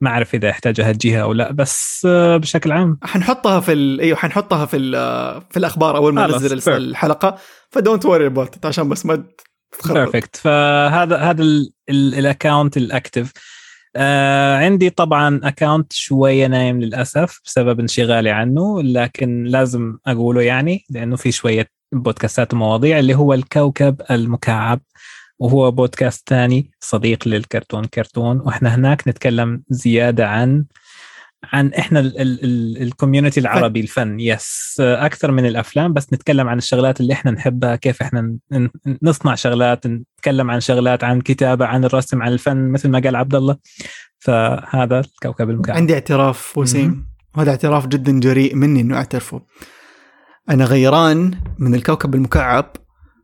ما أعرف إذا يحتاجها الجهه أو لا بس آه بشكل عام. حنحطها في ال... إيوه حنحطها في ال... في الأخبار أول ما ننزل. الحلقة. ف don't worry about عشان بس ما perfect فهذا هذا ال account ال active. آه عندي طبعا account شوية نايم للأسف بسبب انشغالي عنه لكن لازم أقوله يعني لأنه في شوية بودكاستات ومواضيع اللي هو الكوكب المكعب. وهو بودكاست ثاني صديق للكرتون كرتون وإحنا هناك نتكلم زيادة عن عن إحنا ال community العربي الفن. yes أكثر من الأفلام بس نتكلم عن الشغلات اللي إحنا نحبها كيف إحنا نصنع شغلات نتكلم عن شغلات عن كتابة عن الرسم عن الفن مثل ما قال عبد الله فهذا الكوكب المكعب عندي اعتراف وسيم. وهذا اعتراف جدا جريء مني إنه أعترفه. أنا غيران من الكوكب المكعب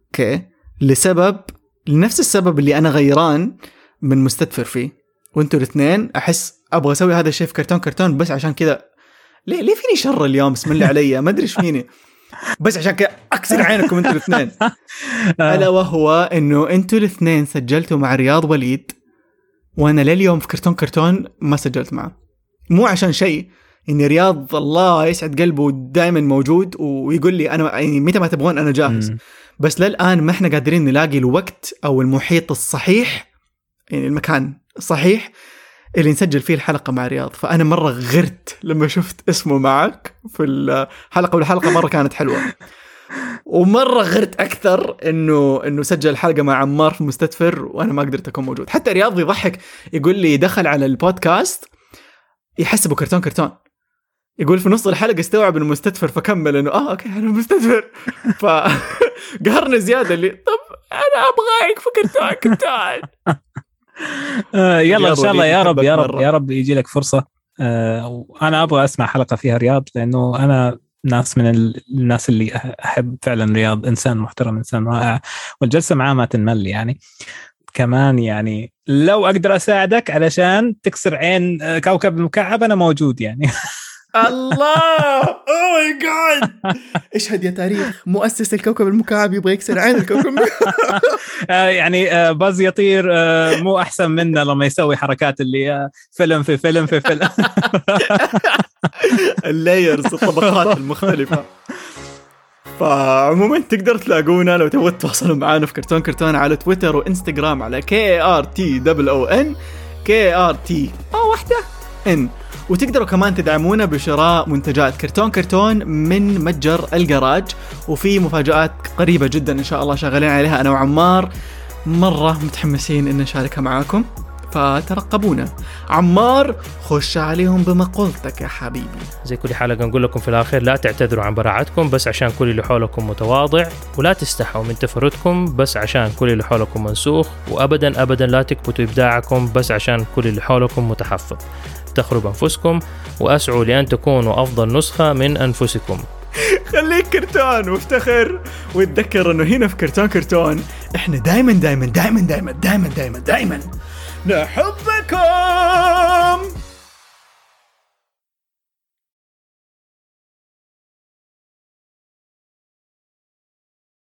أوكي لسبب لنفس السبب اللي أنا غيران من مستدفر فيه. وأنتوا الاثنين أحس أبغى أسوي هذا الشيء في كرتون كرتون بس عشان كذا. ليه ليه فيني شر اليوم؟ بسم الله علي. ما أدري إيش فيني. بس عشان كذا أكسر عينكم أنتوا الاثنين. ألا آه وهو إنه أنتوا الاثنين سجلتوا مع رياض وليد وأنا لليوم في كرتون كرتون ما سجلت معه. مو عشان شيء اني رياض الله يسعد قلبه دائما موجود ويقول لي أنا يعني متى ما تبغون أنا جاهز. بس للآن ما إحنا قادرين نلاقي الوقت أو المحيط الصحيح يعني المكان الصحيح اللي نسجل فيه الحلقة مع رياض. فأنا مرة غرت لما شفت اسمه معك في الحلقة والحلقة مرة كانت حلوة. ومرة غرت أكثر إنه إنه سجل الحلقة مع عمار في مستدفر وأنا ما قدرت أكون موجود. حتى رياض يضحك يقول لي دخل على البودكاست يحسبه كرتون كرتون. يقول في نص الحلقة استوعب إنه مستدفر فكمل إنه آه أوكي أنا مستدفر. فقهرنا زيادة اللي طب أنا ابغاك في كرتون آه يلا إن شاء الله يا رب يا رب. يا رب يجي لك فرصة. آه وأنا أبغى أسمع حلقة فيها رياض لأنه أنا ناس من الناس اللي أحب فعلا رياض إنسان محترم إنسان رائع والجلسة معاه ما تنمل يعني. كمان يعني لو أقدر أساعدك علشان تكسر عين كوكب المكعب أنا موجود يعني. الله! oh my God اشهد يا تاريخ؟ مؤسس الكوكب المكعب يبغى يكسر عين الكوكب آه، يعني آه، Buzz يطير آه، مو أحسن منا لما يسوي حركات اللي فيلم في فيلم في فيلم. ال layers الطبقات المختلفة. فعموما تقدر تلاقونا لو تبغوا تتواصلوا معنا في كرتون كرتون على تويتر وإنستغرام على K R T double O N K R T O واحدة N وتقدروا كمان تدعمونا بشراء منتجات كرتون كرتون من متجر الجراج وفي مفاجآت قريبة جدا إن شاء الله شغالين عليها. أنا وعمار مرة متحمسين إن نشاركها معاكم فترقبونا. عمار خش عليهم بمقولتك يا حبيبي. زي كل حلقة نقول لكم في الآخر لا تعتذروا عن براعتكم بس عشان كل اللي حولكم متواضع ولا تستحوا من تفردكم بس عشان كل اللي حولكم منسوخ وأبدا أبدا لا تكبتوا إبداعكم بس عشان كل اللي حولكم متحفظ. افتخروا بأنفسكم وأسعوا لأن تكونوا أفضل نسخة من أنفسكم. خليك كرتون وافتخر وتذكر إنه هنا في كرتون كرتون إحنا دايما دايما دايما دايما دايما دايما دايما نحبكم!